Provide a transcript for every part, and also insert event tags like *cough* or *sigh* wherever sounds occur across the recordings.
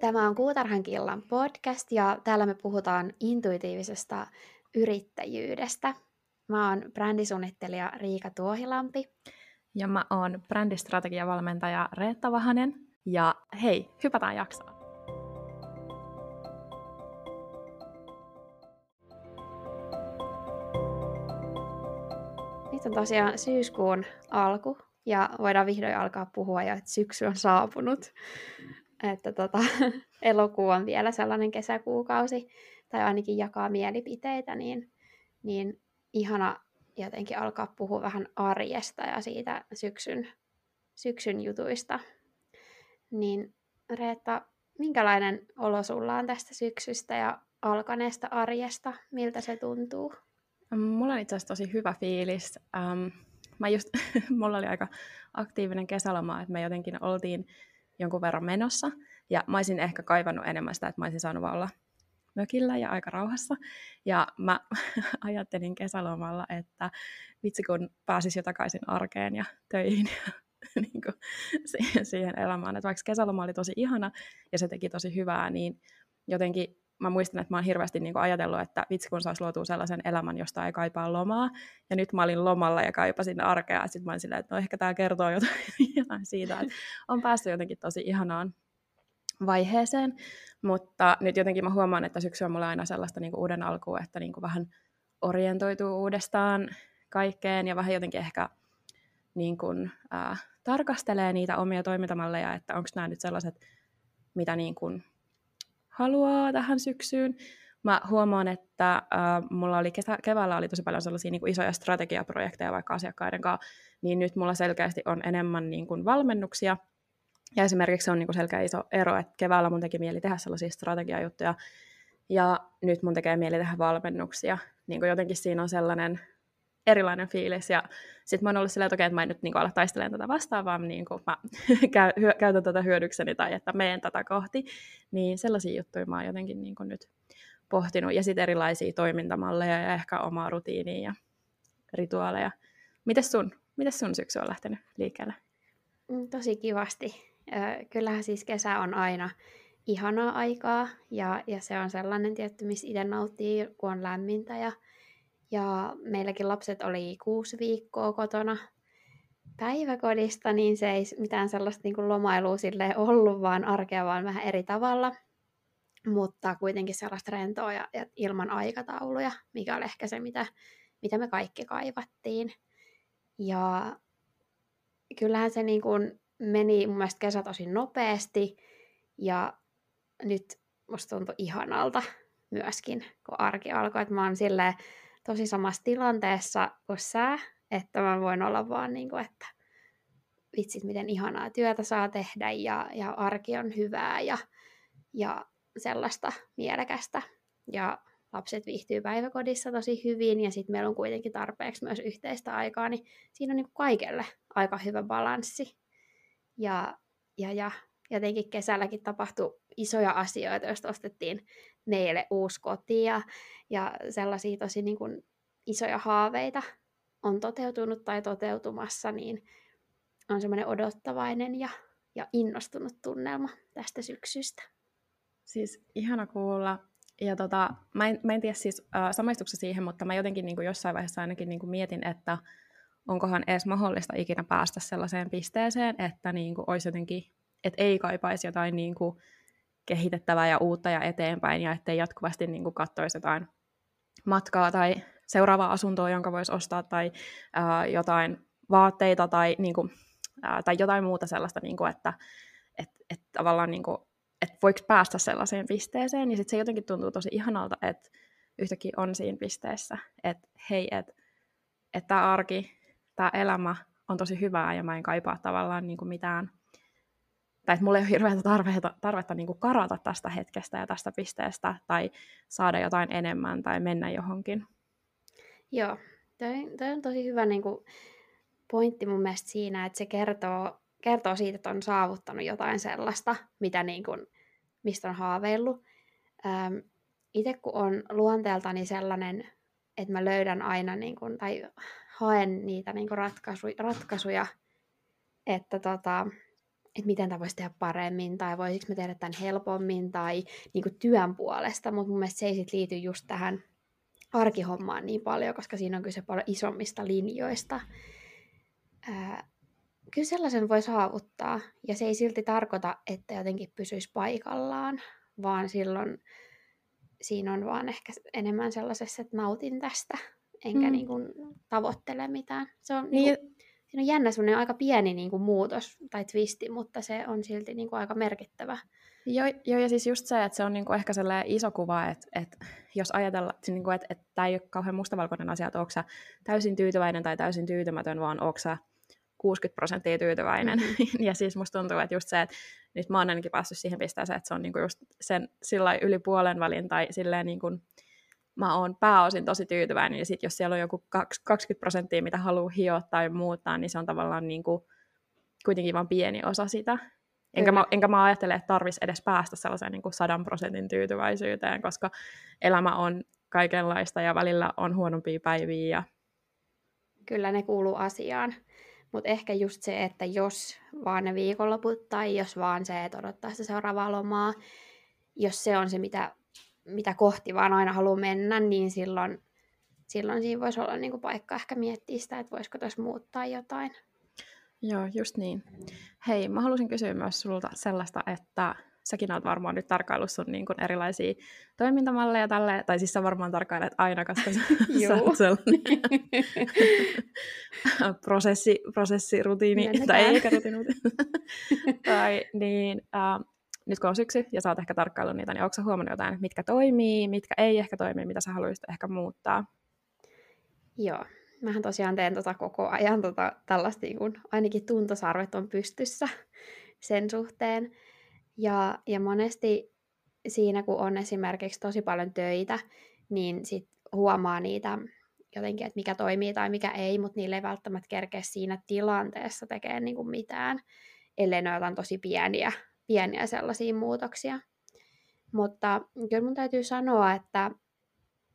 Tämä on Kuutarhan killan podcast ja täällä me puhutaan intuitiivisesta yrittäjyydestä. Mä oon brändisuunnittelija Riika Tuohilampi. Ja mä oon brändistrategiavalmentaja Reetta Vahanen. Ja hei, hypätään jaksoon. Nyt on tosiaan syyskuun alku ja voidaan vihdoin alkaa puhua jo, että syksy on saapunut. Että tota, *laughs* elokuu on vielä sellainen kesäkuukausi, tai ainakin jakaa mielipiteitä, niin, niin ihana jotenkin alkaa puhua vähän arjesta ja siitä syksyn, syksyn jutuista. Niin Reetta, minkälainen olo sulla on tästä syksystä ja alkaneesta arjesta? Miltä se tuntuu? Mulla on itse asiassa tosi hyvä fiilis. Um, mä just, *laughs* mulla oli aika aktiivinen kesäloma, että me jotenkin oltiin jonkun verran menossa. Ja mä olisin ehkä kaivannut enemmän sitä, että mä olisin saanut olla mökillä ja aika rauhassa. Ja mä *laughs* ajattelin kesälomalla, että vitsi kun pääsis jo takaisin arkeen ja töihin ja *laughs* niin kuin *laughs* siihen elämään. Että vaikka kesäloma oli tosi ihana ja se teki tosi hyvää, niin jotenkin mä muistan, että mä oon hirveästi niin ajatellut, että vitsi kun saisi luotua sellaisen elämän, josta ei kaipaa lomaa. Ja nyt mä olin lomalla ja kaipasin arkea. Sitten mä olin silleen, että no ehkä tämä kertoo jotain, *laughs* jotain siitä, että on päässyt jotenkin tosi ihanaan vaiheeseen. Mutta nyt jotenkin mä huomaan, että syksy on mulle aina sellaista niin uuden alkua, että niin vähän orientoituu uudestaan kaikkeen ja vähän jotenkin ehkä niin kuin, äh, tarkastelee niitä omia toimintamalleja, että onko nämä nyt sellaiset, mitä niin kuin haluaa tähän syksyyn. Mä huomaan, että äh, mulla oli kesä, keväällä oli tosi paljon sellaisia niin kuin isoja strategiaprojekteja vaikka asiakkaiden kanssa, niin nyt mulla selkeästi on enemmän niin kuin valmennuksia. Ja esimerkiksi se on niin kuin selkeä iso ero, että keväällä mun teki mieli tehdä sellaisia strategiajuttuja, ja nyt mun tekee mieli tehdä valmennuksia. Niin kuin jotenkin siinä on sellainen erilainen fiilis. Ja sitten mä oon ollut silleen, että, okei, että mä en nyt niin kuin, ala taistelemaan tätä vastaan, vaan niin kuin, mä *laughs* käytän tätä hyödykseni tai että meen tätä kohti. Niin sellaisia juttuja mä oon jotenkin niin kuin, nyt pohtinut. Ja sitten erilaisia toimintamalleja ja ehkä omaa rutiinia ja rituaaleja. Mites sun, mites sun syksy on lähtenyt liikkeelle? Mm, tosi kivasti. Kyllähän siis kesä on aina ihanaa aikaa ja, ja se on sellainen tietty, missä itse nauttii, kun on lämmintä ja ja meilläkin lapset oli kuusi viikkoa kotona päiväkodista, niin se ei mitään sellaista niin kuin lomailua sille ollut, vaan arkea vaan vähän eri tavalla. Mutta kuitenkin sellaista rentoa ja, ja ilman aikatauluja, mikä oli ehkä se, mitä, mitä me kaikki kaivattiin. Ja kyllähän se niin kuin meni mun mielestä kesä tosi nopeasti ja nyt musta tuntui ihanalta myöskin, kun arki alkoi. Että mä oon silleen, tosi samassa tilanteessa kuin sä, että mä voin olla vaan niin kuin, että vitsit, miten ihanaa työtä saa tehdä ja, ja arki on hyvää ja, ja sellaista mielekästä. Ja lapset viihtyy päiväkodissa tosi hyvin ja sitten meillä on kuitenkin tarpeeksi myös yhteistä aikaa, niin siinä on niin kaikelle aika hyvä balanssi. Ja, ja, ja jotenkin kesälläkin tapahtui isoja asioita, joista ostettiin meille uusi koti ja, ja sellaisia tosi niin kuin isoja haaveita on toteutunut tai toteutumassa, niin on semmoinen odottavainen ja, ja innostunut tunnelma tästä syksystä. Siis ihana kuulla. Ja tota, mä, en, mä en tiedä siis äh, samaistuksessa siihen, mutta mä jotenkin niin kuin jossain vaiheessa ainakin niin kuin mietin, että onkohan edes mahdollista ikinä päästä sellaiseen pisteeseen, että niin kuin olisi jotenkin, että ei kaipaisi jotain niin kuin kehitettävää ja uutta ja eteenpäin, ja ettei jatkuvasti niin kuin katsoisi jotain matkaa tai seuraavaa asuntoa, jonka voisi ostaa, tai ää, jotain vaatteita tai, niin kuin, ää, tai jotain muuta sellaista, niin kuin, että et, et tavallaan niin kuin, että voiko päästä sellaiseen pisteeseen, niin sitten se jotenkin tuntuu tosi ihanalta, että yhtäkkiä on siinä pisteessä, että hei, että et tämä arki, tämä elämä on tosi hyvää ja mä en kaipaa tavallaan niin kuin mitään tai että mulla ei ole hirveätä tarvetta, tarvetta niin kuin karata tästä hetkestä ja tästä pisteestä, tai saada jotain enemmän, tai mennä johonkin. Joo, toi on tosi hyvä niin kuin, pointti mun mielestä siinä, että se kertoo, kertoo siitä, että on saavuttanut jotain sellaista, mitä niin kuin, mistä on haaveillut. Ähm, itse kun on luonteeltani sellainen, että mä löydän aina niin kuin, tai haen niitä niin kuin ratkaisu, ratkaisuja, että tota, että miten tämä voisi tehdä paremmin, tai voisiko me tehdä tämän helpommin, tai niin kuin työn puolesta, mutta mun mielestä se ei sit liity just tähän arkihommaan niin paljon, koska siinä on kyse paljon isommista linjoista. Ää, kyllä sellaisen voi saavuttaa, ja se ei silti tarkoita, että jotenkin pysyisi paikallaan, vaan silloin siinä on vaan ehkä enemmän sellaisessa, että nautin tästä, enkä mm. niin kuin tavoittele mitään. Se on, niin, niin kuin, siinä on jännä semmoinen aika pieni niin kuin muutos tai twisti, mutta se on silti niin kuin aika merkittävä. Joo, jo, ja siis just se, että se on niinku ehkä sellainen iso kuva, että, että jos ajatellaan, niinku, että, että tämä ei ole kauhean mustavalkoinen asia, että onko täysin tyytyväinen tai täysin tyytymätön, vaan onko 60 prosenttia tyytyväinen. Mm-hmm. *laughs* ja siis musta tuntuu, että just se, että nyt mä oon ainakin päässyt siihen pisteeseen, että se on niinku just sen sillä yli puolen välin tai silleen niin kuin, mä oon pääosin tosi tyytyväinen, ja sitten jos siellä on joku 20 prosenttia, mitä haluaa hioa tai muuttaa, niin se on tavallaan niin kuin, kuitenkin vain pieni osa sitä. Enkä mä, enkä mä ajattele, että tarvitsisi edes päästä sellaiseen niin kuin sadan prosentin tyytyväisyyteen, koska elämä on kaikenlaista ja välillä on huonompia päiviä. Ja... Kyllä ne kuuluu asiaan. Mutta ehkä just se, että jos vaan ne viikonloput tai jos vaan se, että odottaa sitä seuraavaa lomaa, jos se on se, mitä, mitä kohti vaan aina haluaa mennä, niin silloin, silloin siinä voisi olla niinku paikka ehkä miettiä sitä, että voisiko tässä muuttaa jotain. Joo, just niin. Hei, mä haluaisin kysyä myös sulta sellaista, että säkin oot varmaan nyt tarkkaillut sun niin kuin erilaisia toimintamalleja tälle, tai siis sä varmaan tarkkailet aina, koska sä, *laughs* sä oot sellainen *laughs* prosessi, prosessirutiini, Mennetään. tai ei eikä rutiini, *laughs* tai niin, äh, nyt kun on syksy ja sä oot ehkä tarkkaillut niitä, niin onko sä huomannut jotain, mitkä toimii, mitkä ei ehkä toimi, mitä sä haluaisit ehkä muuttaa? Joo, mähän tosiaan teen tota koko ajan tota, tällaista, niin kun ainakin tuntosarvet on pystyssä sen suhteen. Ja, ja monesti siinä, kun on esimerkiksi tosi paljon töitä, niin sit huomaa niitä jotenkin, että mikä toimii tai mikä ei, mutta niille ei välttämättä kerkeä siinä tilanteessa tekemään niin kuin mitään, ellei ne jotain tosi pieniä, pieniä sellaisia muutoksia. Mutta kyllä mun täytyy sanoa, että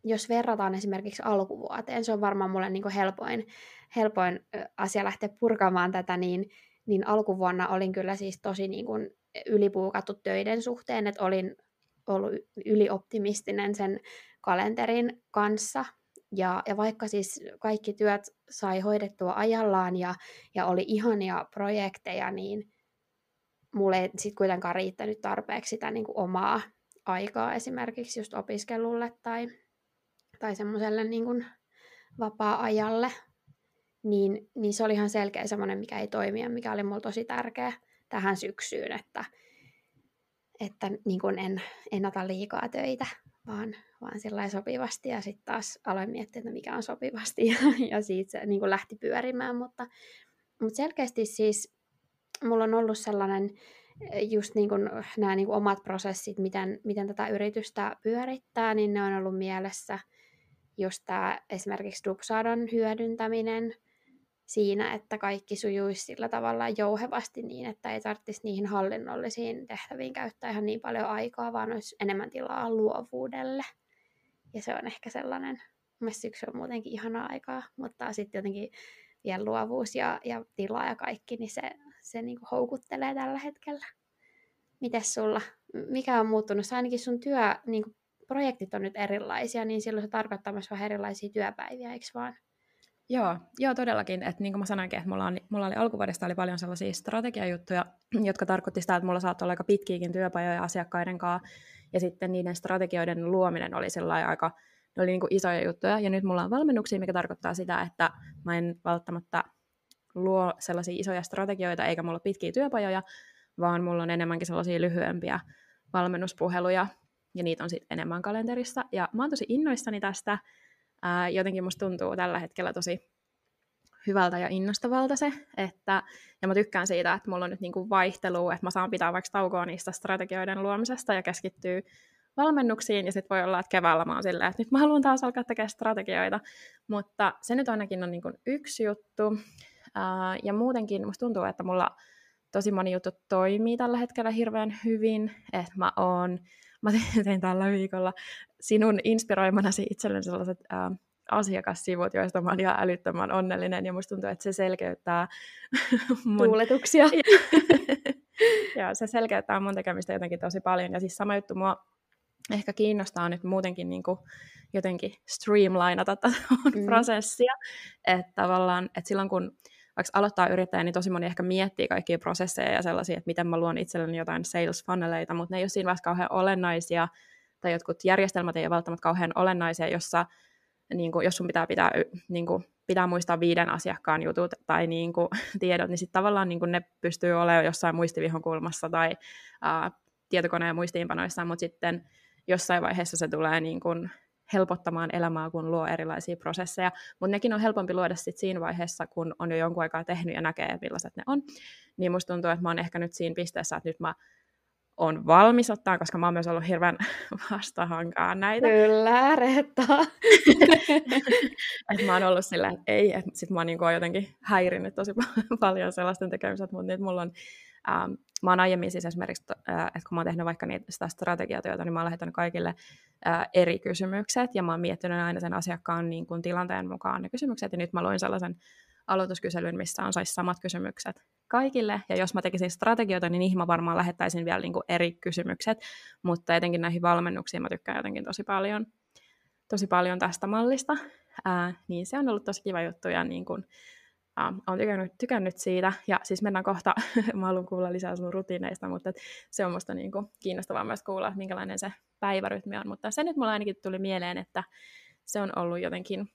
jos verrataan esimerkiksi alkuvuoteen, se on varmaan mulle niin kuin helpoin, helpoin asia lähteä purkamaan tätä, niin, niin alkuvuonna olin kyllä siis tosi niin kuin ylipuukattu töiden suhteen, että olin ollut ylioptimistinen sen kalenterin kanssa. Ja, ja vaikka siis kaikki työt sai hoidettua ajallaan ja, ja oli ihania projekteja, niin mulle ei sitten kuitenkaan riittänyt tarpeeksi sitä niin kuin omaa aikaa esimerkiksi just opiskelulle tai, tai semmoiselle niin kuin vapaa-ajalle. Niin, niin se oli ihan selkeä semmoinen, mikä ei toimi ja mikä oli mulle tosi tärkeä tähän syksyyn, että, että niin kuin en, en ota liikaa töitä, vaan, vaan sillä sopivasti. Ja sitten taas aloin miettiä, että mikä on sopivasti *laughs* ja, ja siitä se niin kuin lähti pyörimään. Mutta, mutta selkeästi siis mulla on ollut sellainen just niin kuin nämä niin kuin omat prosessit, miten, miten tätä yritystä pyörittää, niin ne on ollut mielessä just tämä esimerkiksi Dubsadon hyödyntäminen – siinä, että kaikki sujuisi sillä tavalla jouhevasti niin, että ei tarvitsisi niihin hallinnollisiin tehtäviin käyttää ihan niin paljon aikaa, vaan olisi enemmän tilaa luovuudelle. Ja se on ehkä sellainen, mielestäni syksy on muutenkin ihanaa aikaa, mutta sitten jotenkin vielä luovuus ja, ja tila ja kaikki, niin se, se niin kuin houkuttelee tällä hetkellä. Mites sulla? Mikä on muuttunut? Sä ainakin sun työ, niin kuin projektit on nyt erilaisia, niin silloin se tarkoittaa myös vähän erilaisia työpäiviä, eikö vaan? Joo, joo todellakin. Että niin kuin mä sanoinkin, että mulla, on, mulla oli alkuvuodesta oli paljon sellaisia strategiajuttuja, jotka tarkoitti sitä, että mulla saattoi olla aika pitkiäkin työpajoja asiakkaiden kanssa, ja sitten niiden strategioiden luominen oli sellainen aika, ne oli niin kuin isoja juttuja, ja nyt mulla on valmennuksia, mikä tarkoittaa sitä, että mä en välttämättä luo sellaisia isoja strategioita, eikä mulla ole pitkiä työpajoja, vaan mulla on enemmänkin sellaisia lyhyempiä valmennuspuheluja, ja niitä on sitten enemmän kalenterissa. Ja mä oon tosi innoissani tästä, ää, jotenkin musta tuntuu tällä hetkellä tosi hyvältä ja innostavalta se, että, ja mä tykkään siitä, että mulla on nyt niinku vaihtelua, että mä saan pitää vaikka taukoa niistä strategioiden luomisesta ja keskittyy valmennuksiin, ja sitten voi olla, että keväällä mä oon silleen, että nyt mä haluan taas alkaa tekemään strategioita, mutta se nyt ainakin on niinku yksi juttu, ää, ja muutenkin musta tuntuu, että mulla tosi moni juttu toimii tällä hetkellä hirveän hyvin, että mä oon mä *laughs* tein tällä viikolla sinun inspiroimanasi itselleni sellaiset ää, asiakassivut, joista mä oon ihan älyttömän onnellinen, ja musta tuntuu, että se selkeyttää *laughs* mun... Tuuletuksia. *laughs* ja se selkeyttää mun tekemistä jotenkin tosi paljon. Ja siis sama juttu mua ehkä kiinnostaa nyt muutenkin niin kuin jotenkin streamlinata tätä *laughs* mm. prosessia. Että tavallaan, että silloin kun vaikka aloittaa yrittäjä, niin tosi moni ehkä miettii kaikkia prosesseja ja sellaisia, että miten mä luon itselleni jotain sales funneleita, mutta ne ei ole siinä vaiheessa kauhean olennaisia, tai jotkut järjestelmät ei ole välttämättä kauhean olennaisia, jossa niin kuin, jos sun pitää, pitää, niin kuin, pitää muistaa viiden asiakkaan jutut tai niin kuin, *laughs* tiedot, niin sitten tavallaan niin kuin ne pystyy olemaan jossain muistivihon kulmassa tai ää, tietokoneen muistiinpanoissa, mutta sitten jossain vaiheessa se tulee niin kuin, helpottamaan elämää, kun luo erilaisia prosesseja, mutta nekin on helpompi luoda sit siinä vaiheessa, kun on jo jonkun aikaa tehnyt ja näkee, millaiset ne on. Niin musta tuntuu, että mä oon ehkä nyt siinä pisteessä, että nyt mä on valmis ottaa, koska mä oon myös ollut hirveän *laughs* vastahankaan näitä. Kyllä, Reetta. *laughs* että mä oon ollut silleen, että ei, että sit mä oon niin jotenkin häirinnyt tosi *laughs* paljon sellaisten tekemiset, mutta nyt mulla on Ähm, mä oon aiemmin siis esimerkiksi, äh, että kun mä oon tehnyt vaikka niitä, sitä strategiatyötä, niin mä oon lähettänyt kaikille äh, eri kysymykset, ja mä oon miettinyt aina sen asiakkaan niin kuin, tilanteen mukaan ne kysymykset, ja nyt mä luin sellaisen aloituskyselyn, missä on saisi samat kysymykset kaikille, ja jos mä tekisin strategioita, niin niihin mä varmaan lähettäisin vielä niin kuin, eri kysymykset, mutta etenkin näihin valmennuksiin mä tykkään jotenkin tosi paljon, tosi paljon tästä mallista, äh, niin se on ollut tosi kiva juttu, ja niin kuin, uh, olen tykännyt, tykännyt siitä, ja siis mennään kohta, *laughs* mä haluan kuulla lisää sun rutiineista, mutta se on musta niin kuin kiinnostavaa myös kuulla, että minkälainen se päivärytmi on, mutta se nyt mulla ainakin tuli mieleen, että se on ollut jotenkin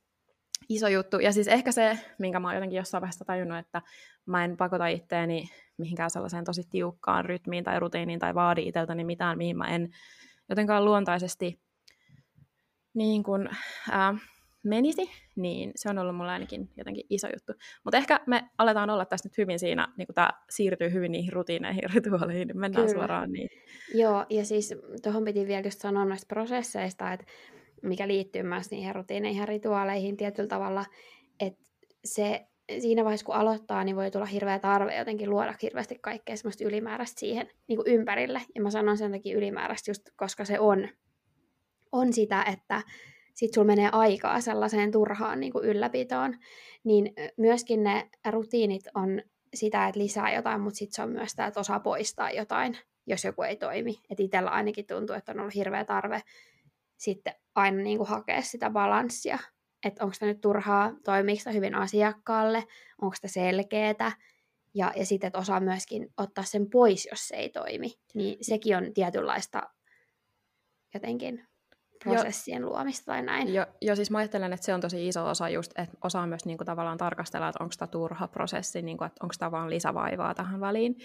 iso juttu, ja siis ehkä se, minkä mä oon jotenkin jossain vaiheessa tajunnut, että mä en pakota itteeni mihinkään sellaiseen tosi tiukkaan rytmiin tai rutiiniin tai vaadi itseltäni mitään, mihin mä en jotenkaan luontaisesti niin kuin, äh, menisi, niin se on ollut mulle ainakin jotenkin iso juttu. Mutta ehkä me aletaan olla tässä nyt hyvin siinä, niin kun tämä siirtyy hyvin niihin rutiineihin ja rituaaleihin, niin mennään Kyllä. suoraan niin. Joo, ja siis tuohon piti vielä just sanoa noista prosesseista, että mikä liittyy myös niihin rutiineihin ja rituaaleihin tietyllä tavalla, että se siinä vaiheessa, kun aloittaa, niin voi tulla hirveä tarve jotenkin luoda hirveästi kaikkea semmoista ylimääräistä siihen niin kuin ympärille. Ja mä sanon sen takia ylimääräistä just, koska se on, on sitä, että sit sulla menee aikaa sellaiseen turhaan niin kuin ylläpitoon, niin myöskin ne rutiinit on sitä, että lisää jotain, mutta sitten se on myös tämä, että osaa poistaa jotain, jos joku ei toimi. Että itsellä ainakin tuntuu, että on ollut hirveä tarve sitten aina niin kuin hakea sitä balanssia, että onko tämä nyt turhaa, toimiiko sitä hyvin asiakkaalle, onko sitä selkeää, ja, ja sitten, että osaa myöskin ottaa sen pois, jos se ei toimi. Niin sekin on tietynlaista jotenkin prosessien jo, luomista tai näin. Jo, jo, siis mä ajattelen, että se on tosi iso osa just, että osaa myös niin kuin, tavallaan tarkastella, että onko tämä turha prosessi, niin kuin, että onko tämä vaan lisävaivaa tähän väliin.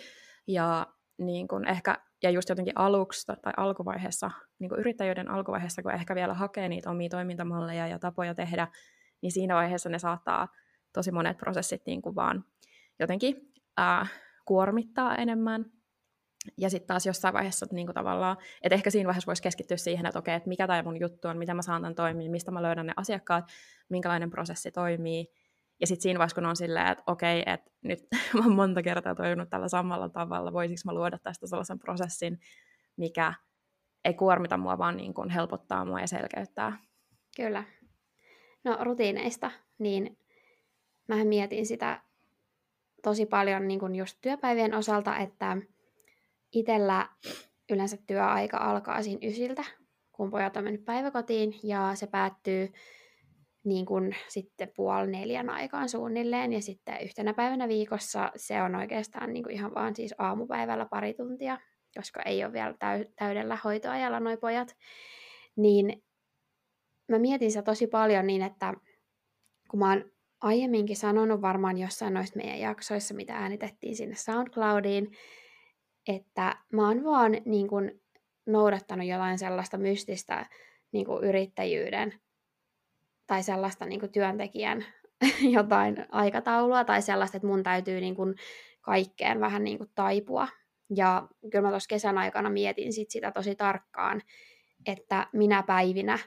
Ja niin kuin ehkä, ja just jotenkin aluksi tai alkuvaiheessa, niin kuin yrittäjyyden alkuvaiheessa, kun ehkä vielä hakee niitä omia toimintamalleja ja tapoja tehdä, niin siinä vaiheessa ne saattaa tosi monet prosessit niin kuin vaan jotenkin ää, kuormittaa enemmän ja sitten taas jossain vaiheessa niin kuin tavallaan, että ehkä siinä vaiheessa voisi keskittyä siihen, että okei, että mikä tämä mun juttu on, miten mä saan tämän toimia, mistä mä löydän ne asiakkaat, minkälainen prosessi toimii. Ja sitten siinä vaiheessa, kun on silleen, että okei, että nyt *laughs* mä oon monta kertaa toiminut tällä samalla tavalla, voisiko mä luoda tästä sellaisen prosessin, mikä ei kuormita mua, vaan niin kuin helpottaa mua ja selkeyttää. Kyllä. No rutiineista, niin mä mietin sitä tosi paljon niin kuin just työpäivien osalta, että Itellä yleensä työaika alkaa siinä ysiltä, kun pojat on mennyt päiväkotiin, ja se päättyy niin kuin sitten puoli neljän aikaan suunnilleen, ja sitten yhtenä päivänä viikossa se on oikeastaan niin kuin ihan vaan siis aamupäivällä pari tuntia, koska ei ole vielä täy- täydellä hoitoajalla noi pojat, niin mä mietin sitä tosi paljon niin, että kun mä oon aiemminkin sanonut varmaan jossain noista meidän jaksoissa, mitä äänitettiin sinne SoundCloudiin, että mä oon vaan niin kuin, noudattanut jotain sellaista mystistä niin kuin, yrittäjyyden tai sellaista niin kuin, työntekijän *laughs* jotain aikataulua tai sellaista, että mun täytyy niin kuin, kaikkeen vähän niin kuin, taipua. Ja kyllä mä tuossa kesän aikana mietin sit sitä tosi tarkkaan, että minä päivinä,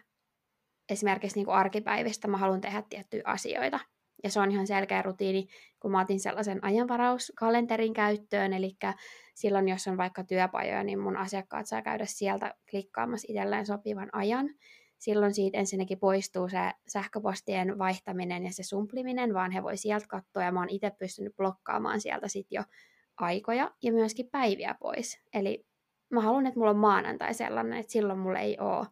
esimerkiksi niin kuin arkipäivistä, mä haluan tehdä tiettyjä asioita. Ja se on ihan selkeä rutiini, kun mä otin sellaisen ajanvarauskalenterin käyttöön, eli silloin jos on vaikka työpajoja, niin mun asiakkaat saa käydä sieltä klikkaamassa itselleen sopivan ajan. Silloin siitä ensinnäkin poistuu se sähköpostien vaihtaminen ja se sumpliminen, vaan he voi sieltä katsoa, ja mä oon itse pystynyt blokkaamaan sieltä sitten jo aikoja ja myöskin päiviä pois. Eli mä haluan, että mulla on maanantai sellainen, että silloin mulla ei ole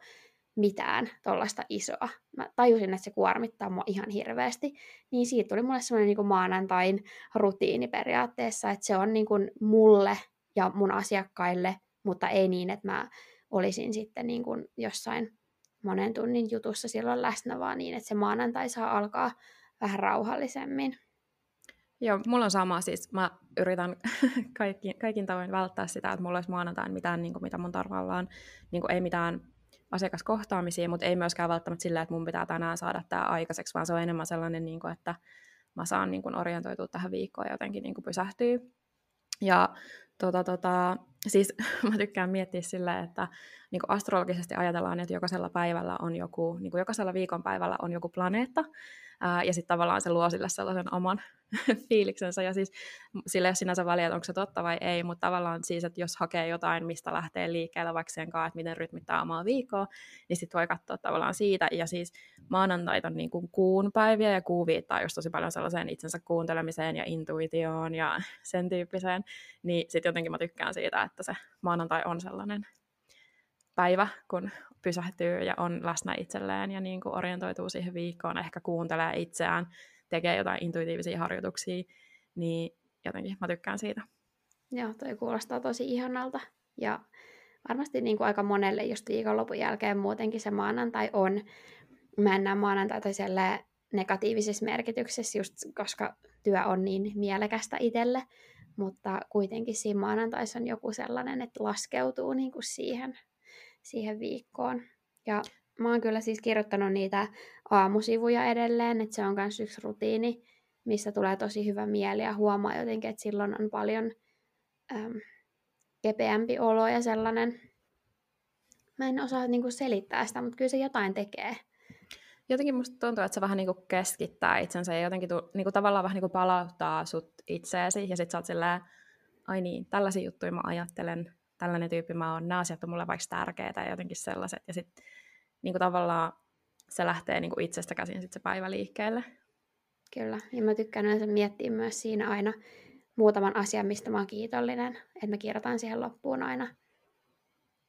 mitään tuollaista isoa. Mä tajusin, että se kuormittaa mua ihan hirveästi. Niin siitä tuli mulle semmoinen niin maanantain rutiini periaatteessa, että se on niin kuin mulle ja mun asiakkaille, mutta ei niin, että mä olisin sitten niin kuin jossain monen tunnin jutussa silloin läsnä, vaan niin, että se maanantai saa alkaa vähän rauhallisemmin. Joo, mulla on sama siis. Mä yritän *laughs* kaikki, kaikin tavoin välttää sitä, että mulla olisi maanantain mitään, niin kuin, mitä mun tarvallaan, niin kuin, ei mitään asiakaskohtaamisia, mutta ei myöskään välttämättä sillä, että mun pitää tänään saada tämä aikaiseksi, vaan se on enemmän sellainen, niin kuin, että mä saan niin kuin, orientoitua tähän viikkoon ja jotenkin niin kuin, pysähtyy. Ja tota, tota, siis *laughs* mä tykkään miettiä sillä, että niin kuin astrologisesti ajatellaan, että jokaisella päivällä on joku, niin kuin jokaisella viikonpäivällä on joku planeetta, ää, ja sitten tavallaan se luo sille sellaisen oman *laughs* fiiliksensä, ja siis sillä ei ole sinänsä väliä, että onko se totta vai ei, mutta tavallaan siis, että jos hakee jotain, mistä lähtee liikkeelle vaikka sen kanssa, että miten rytmittää omaa viikkoa, niin sitten voi katsoa tavallaan siitä, ja siis maanantait on niin kuin kuun päiviä, ja kuu viittaa just tosi paljon sellaiseen itsensä kuuntelemiseen ja intuitioon ja *laughs* sen tyyppiseen, niin sitten jotenkin mä tykkään siitä, että se maanantai on sellainen päivä, kun pysähtyy ja on läsnä itselleen ja niin kuin orientoituu siihen viikkoon, ehkä kuuntelee itseään, tekee jotain intuitiivisia harjoituksia, niin jotenkin mä tykkään siitä. Joo, toi kuulostaa tosi ihanalta. Ja varmasti niin kuin aika monelle just viikonlopun jälkeen muutenkin se maanantai on. Mä en näe maanantaita negatiivisessa merkityksessä, just koska työ on niin mielekästä itselle, mutta kuitenkin siinä maanantaissa on joku sellainen, että laskeutuu niin kuin siihen siihen viikkoon. Ja mä oon kyllä siis kirjoittanut niitä aamusivuja edelleen, että se on myös yksi rutiini, missä tulee tosi hyvä mieli ja huomaa jotenkin, että silloin on paljon äm, kepeämpi olo ja sellainen. Mä en osaa niinku selittää sitä, mutta kyllä se jotain tekee. Jotenkin musta tuntuu, että se vähän niinku keskittää itsensä ja jotenkin tu, niinku tavallaan vähän niinku palauttaa sut itseesi ja sit sä oot silleen, ai niin, tällaisia juttuja mä ajattelen tällainen tyyppi mä oon, nämä asiat on mulle vaikka tärkeitä ja jotenkin sellaiset. Ja sitten niin tavallaan se lähtee niin kuin itsestä käsin sit se päivä liikkeelle. Kyllä, ja mä tykkään yleensä miettiä myös siinä aina muutaman asian, mistä mä oon kiitollinen. Että mä kirjoitan siihen loppuun aina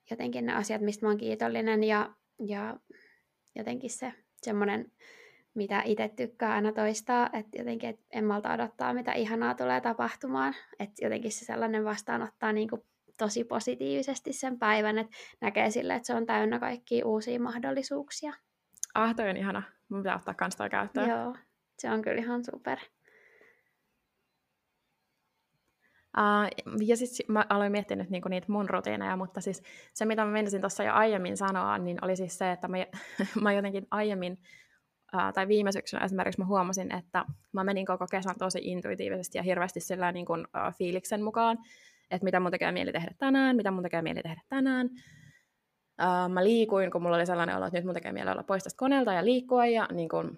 jotenkin ne asiat, mistä mä oon kiitollinen ja, ja jotenkin se semmoinen, mitä itse tykkää aina toistaa, että jotenkin et en malta odottaa, mitä ihanaa tulee tapahtumaan. Että jotenkin se sellainen vastaanottaa niin kuin tosi positiivisesti sen päivän, että näkee sille, että se on täynnä kaikkia uusia mahdollisuuksia. Ah, toi on ihana. Mun pitää ottaa kans toi käyttöön. Joo, se on kyllä ihan super. Uh, ja siis mä aloin miettiä nyt niinku niitä mun rutiineja, mutta siis se, mitä mä menisin tuossa jo aiemmin sanoa, niin oli siis se, että mä, *laughs* mä jotenkin aiemmin, uh, tai viime syksynä esimerkiksi mä huomasin, että mä menin koko kesän tosi intuitiivisesti ja hirveästi sillä niin kuin, uh, fiiliksen mukaan, että mitä mun tekee mieli tehdä tänään, mitä mun tekee mieli tehdä tänään. Uh, mä liikuin, kun mulla oli sellainen olo, että nyt mun tekee mieli olla pois tästä koneelta ja liikkua, ja niin kun,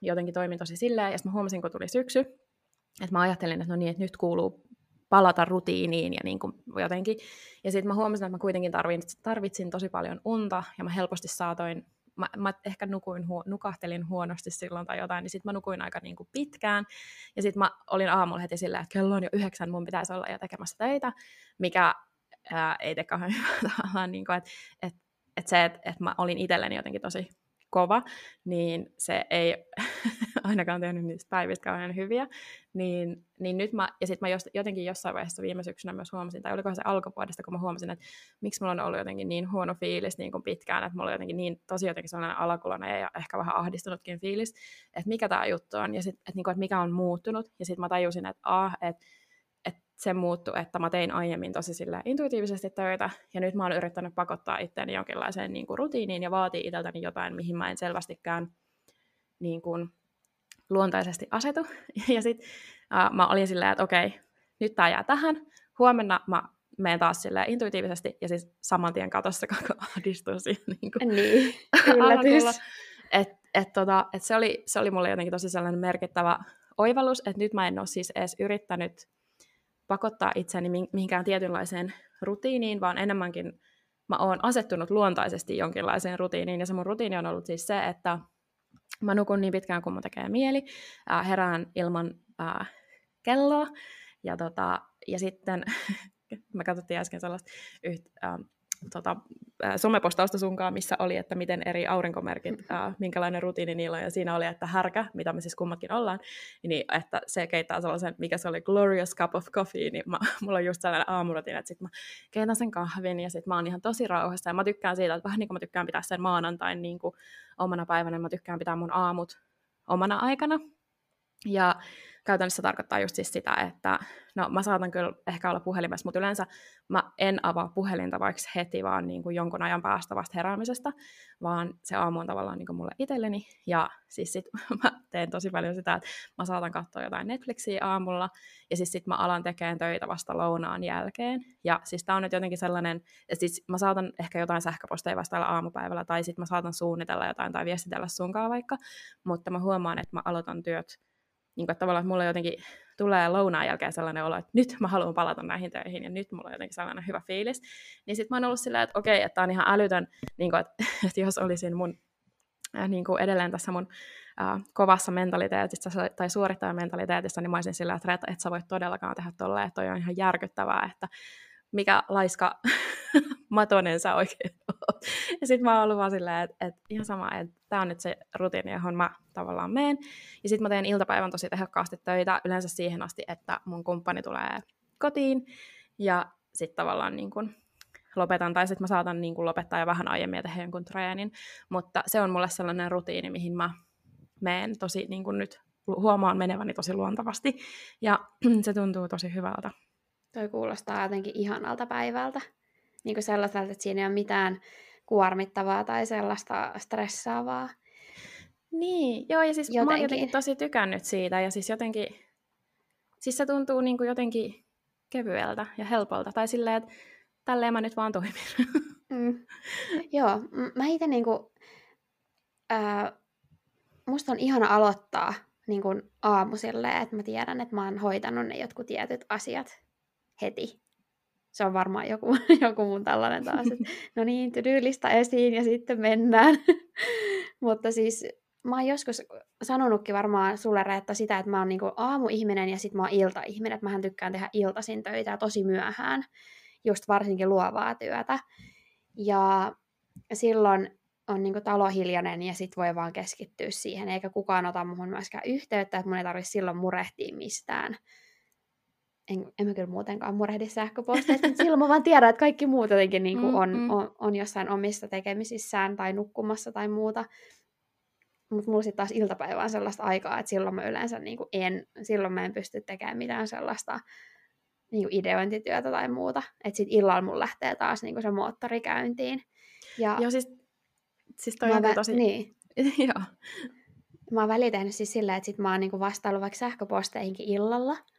jotenkin toimin tosi silleen, ja sitten mä huomasin, kun tuli syksy, että mä ajattelin, että no niin, että nyt kuuluu palata rutiiniin ja niin kuin jotenkin. Ja sitten mä huomasin, että mä kuitenkin tarvitsin, tarvitsin tosi paljon unta, ja mä helposti saatoin mä, mä ehkä nukuin huo, nukahtelin huonosti silloin tai jotain, niin sitten mä nukuin aika niin kuin pitkään. Ja sitten mä olin aamulla heti silleen, että kello on jo yhdeksän, mun pitäisi olla jo tekemässä töitä, mikä ää, ei tee kauhean hyvää niin että et, et se, että et mä olin itselleni jotenkin tosi kova, niin se ei *laughs* ainakaan tehnyt niistä päivistä kauhean hyviä. Niin, niin nyt mä, ja sitten mä jotenkin jossain vaiheessa viime syksynä myös huomasin, tai oliko se alkuvuodesta, kun mä huomasin, että miksi mulla on ollut jotenkin niin huono fiilis niin kuin pitkään, että mulla on jotenkin niin, tosi jotenkin sellainen alakulonen ja ehkä vähän ahdistunutkin fiilis, että mikä tämä juttu on, ja sitten, että, niin kuin, että mikä on muuttunut, ja sitten mä tajusin, että ah, että se muuttui, että mä tein aiemmin tosi sille intuitiivisesti töitä, ja nyt mä oon yrittänyt pakottaa itseäni jonkinlaiseen niin kuin, rutiiniin ja vaatii itseltäni jotain, mihin mä en selvästikään niin kuin, luontaisesti asetu. *laughs* Ja sitten uh, mä olin silleen, että okei, nyt tää jää tähän, huomenna mä menen taas silleen intuitiivisesti, ja siis saman tien katossa *laughs* koko ahdistus. Ja niin, kuin, niin yllätys. *laughs* Et, et, tota, et se, oli, se oli mulle jotenkin tosi sellainen merkittävä oivallus, että nyt mä en ole siis edes yrittänyt pakottaa itseäni mihinkään tietynlaiseen rutiiniin, vaan enemmänkin mä oon asettunut luontaisesti jonkinlaiseen rutiiniin, ja se mun rutiini on ollut siis se, että mä nukun niin pitkään kuin mun tekee mieli, äh, herään ilman äh, kelloa, ja tota, ja sitten *laughs* me katsottiin äsken sellaista yht, äh, tota, äh, somepostausta sunkaan, missä oli, että miten eri aurinkomerkit, äh, minkälainen rutiini niillä on, ja siinä oli, että härkä, mitä me siis kummatkin ollaan, niin että se keittää sellaisen, mikä se oli, glorious cup of coffee, niin mä, *laughs* mulla on just sellainen aamurutiini, että sit mä keitän sen kahvin, ja sit mä oon ihan tosi rauhassa, ja mä tykkään siitä, että vähän niin kuin mä tykkään pitää sen maanantain niin kuin omana päivänä, mä tykkään pitää mun aamut omana aikana, ja käytännössä tarkoittaa just siis sitä, että no mä saatan kyllä ehkä olla puhelimessa, mutta yleensä mä en avaa puhelinta vaikka heti vaan niin kuin jonkun ajan päästä vasta heräämisestä, vaan se aamu on tavallaan niin kuin mulle itselleni. Ja siis sit *laughs* mä teen tosi paljon sitä, että mä saatan katsoa jotain Netflixiä aamulla, ja siis sit mä alan tekemään töitä vasta lounaan jälkeen. Ja siis tää on nyt jotenkin sellainen, että siis mä saatan ehkä jotain sähköposteja vastailla aamupäivällä, tai sit mä saatan suunnitella jotain tai viestitellä sunkaan vaikka, mutta mä huomaan, että mä aloitan työt niin kuin, että tavallaan että mulla jotenkin tulee lounaan jälkeen sellainen olo, että nyt mä haluan palata näihin töihin ja nyt mulla on jotenkin sellainen hyvä fiilis. Niin sitten mä oon ollut silleen, että okei, että tää on ihan älytön, niin kuin, että, *laughs* että jos olisin mun äh, niin kuin edelleen tässä mun äh, kovassa mentaliteetissa tai suorittajamentaliteetissa, niin mä olisin sillä, että et sä voit todellakaan tehdä tolleen, että toi on ihan järkyttävää, että mikä laiska *laughs* matonen sä oikein oot. Ja sitten mä oon ollut vaan silleen, että, että ihan sama, että tää on nyt se rutiini, johon mä tavallaan meen. Ja sitten mä teen iltapäivän tosi tehokkaasti töitä yleensä siihen asti, että mun kumppani tulee kotiin. Ja sitten tavallaan niin kun lopetan, tai sitten mä saatan niin kun lopettaa jo vähän aiemmin ja tehdä jonkun treenin. Mutta se on mulle sellainen rutiini, mihin mä meen tosi niin kun nyt huomaan meneväni tosi luontavasti. Ja *clears throat* se tuntuu tosi hyvältä. Toi kuulostaa jotenkin ihanalta päivältä. Niin kuin sellaiselta, että siinä ei ole mitään kuormittavaa tai sellaista stressaavaa. Niin, joo, ja siis jotenkin. mä oon jotenkin tosi tykännyt siitä, ja siis jotenkin, siis se tuntuu niin kuin jotenkin kevyeltä ja helpolta, tai silleen, että tälleen mä nyt vaan toimin. *laughs* Mm. Joo, mä itse niinku, äh, musta on ihana aloittaa niin kuin aamu silleen, että mä tiedän, että mä oon hoitanut ne jotkut tietyt asiat heti. Se on varmaan joku, *laughs* joku mun tällainen taas, että no niin, tyylistä esiin ja sitten mennään. *laughs* Mutta siis mä oon joskus sanonutkin varmaan sulle Reetta sitä, että mä oon niinku aamuihminen ja sitten mä oon iltaihminen, että mähän tykkään tehdä iltaisin töitä tosi myöhään, just varsinkin luovaa työtä. Ja silloin on niinku talo hiljainen ja sit voi vaan keskittyä siihen, eikä kukaan ota muhun myöskään yhteyttä, että mun ei tarvitse silloin murehtia mistään en, en mä kyllä muutenkaan murehdi sähköposteista, mutta silloin mä vaan tiedän, että kaikki muut jotenkin niin kuin on, mm-hmm. on, on jossain omissa tekemisissään tai nukkumassa tai muuta. Mutta mulla sitten taas iltapäivä on sellaista aikaa, että silloin mä yleensä niin kuin en, silloin mä en pysty tekemään mitään sellaista niin kuin ideointityötä tai muuta. Että sitten illalla mulla lähtee taas niin kuin se moottori käyntiin. Ja Joo, siis, siis toi on vä- tosi... Niin. *laughs* Joo. Mä oon väliin tehnyt siis silleen, että sit mä oon niin kuin vastaillut vaikka sähköposteihinkin illalla –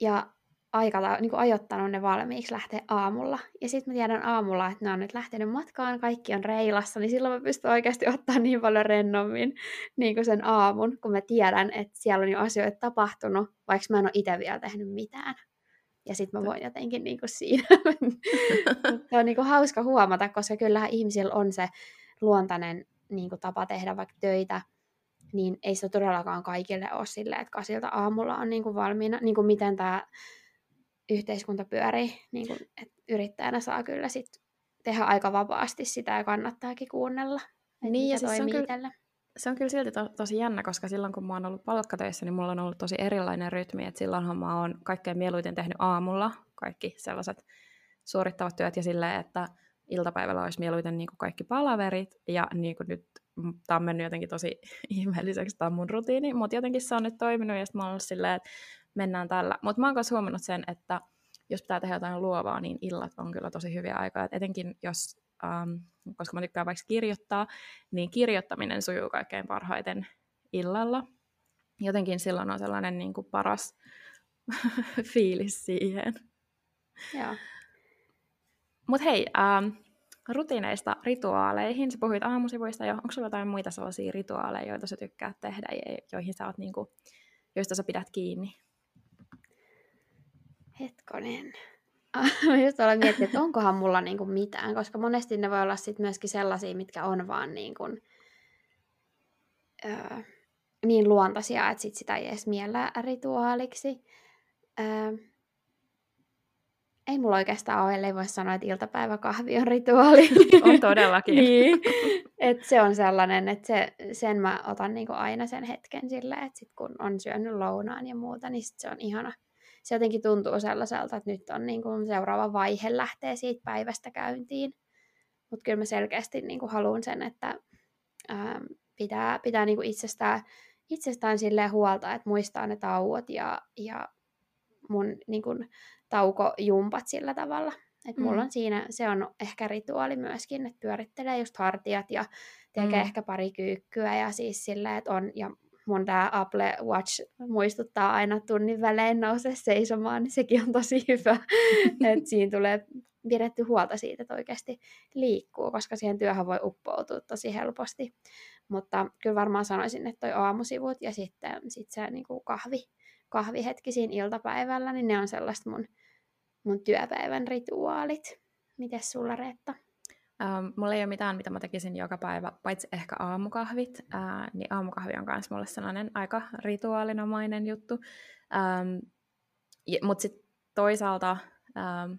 ja aikata, niin kuin ajoittanut ne valmiiksi lähteä aamulla. Ja sitten mä tiedän aamulla, että ne on nyt lähtenyt matkaan, kaikki on reilassa, niin silloin mä pystyn oikeasti ottaa niin paljon rennommin niin kuin sen aamun, kun mä tiedän, että siellä on jo asioita tapahtunut, vaikka mä en ole itse vielä tehnyt mitään. Ja sitten mä voin jotenkin niin kuin siinä. *laughs* se on niin kuin hauska huomata, koska kyllähän ihmisillä on se luontainen niin kuin tapa tehdä vaikka töitä, niin ei se todellakaan kaikille ole silleen, että kasilta aamulla on niin kuin valmiina, niin kuin miten tämä yhteiskunta pyörii, niin kuin, että yrittäjänä saa kyllä sit tehdä aika vapaasti sitä ja kannattaakin kuunnella, niin, ja siis se on kyllä, se on kyllä silti to, tosi jännä, koska silloin kun mä oon ollut palkkatöissä, niin mulla on ollut tosi erilainen rytmi, että silloinhan mä oon kaikkein mieluiten tehnyt aamulla kaikki sellaiset suorittavat työt ja silleen, että iltapäivällä olisi mieluiten niin kuin kaikki palaverit, ja niin kuin nyt tämä on mennyt jotenkin tosi *laughs* ihmeelliseksi, tämä mun rutiini, mutta jotenkin se on nyt toiminut, ja sitten mä oon ollut silleen, että mennään tällä. Mutta mä oon myös huomannut sen, että jos pitää tehdä jotain luovaa, niin illat on kyllä tosi hyviä aikaa, Et etenkin jos, ähm, koska mä tykkään vaikka kirjoittaa, niin kirjoittaminen sujuu kaikkein parhaiten illalla. Jotenkin silloin on sellainen niin kuin paras *laughs* fiilis siihen. Joo. Mutta hei, ähm, rutiineista rituaaleihin. Sä puhuit aamusivuista jo. Onko sulla jotain muita sellaisia rituaaleja, joita sä tykkäät tehdä ja joihin sä oot, niin kuin, joista sä pidät kiinni? Hetkonen. *laughs* Mä just olen miettinyt, että onkohan mulla niinku mitään, koska monesti ne voi olla sit myöskin sellaisia, mitkä on vaan niin, kuin, öö, niin luontaisia, että sit sitä ei edes miellä rituaaliksi. Öö, ei mulla oikeastaan ole, ellei voi sanoa, että iltapäiväkahvi on rituaali. *laughs* On todellakin. *laughs* niin. Et se on sellainen, että se, sen mä otan niinku aina sen hetken silleen, että sit kun on syönyt lounaan ja muuta, niin sit se on ihana. Se jotenkin tuntuu sellaiselta, että nyt on niinku seuraava vaihe lähtee siitä päivästä käyntiin. Mutta kyllä mä selkeästi niinku haluan sen, että ää, pitää, pitää niinku itsestään, itsestään silleen huolta, että muistaa ne tauot ja, ja mun niinku, taukojumpat sillä tavalla. Et mm. mulla on siinä, se on ehkä rituaali myöskin, että pyörittelee just hartiat ja tekee mm. ehkä pari kyykkyä ja siis silleen, että on, ja mun tämä Apple Watch muistuttaa aina tunnin välein nousee seisomaan, niin sekin on tosi hyvä. *laughs* että siinä tulee pidetty huolta siitä, että oikeasti liikkuu, koska siihen työhön voi uppoutua tosi helposti. Mutta kyllä varmaan sanoisin, että toi aamusivut ja sitten sit se niin kuin kahvi, kahvihetki siinä iltapäivällä, niin ne on sellaista mun, mun työpäivän rituaalit. Mites sulla Reetta? Ähm, mulla ei ole mitään, mitä mä tekisin joka päivä, paitsi ehkä aamukahvit. Äh, niin aamukahvi on myös mulle sellainen aika rituaalinomainen juttu. Ähm, Mutta sitten toisaalta ähm,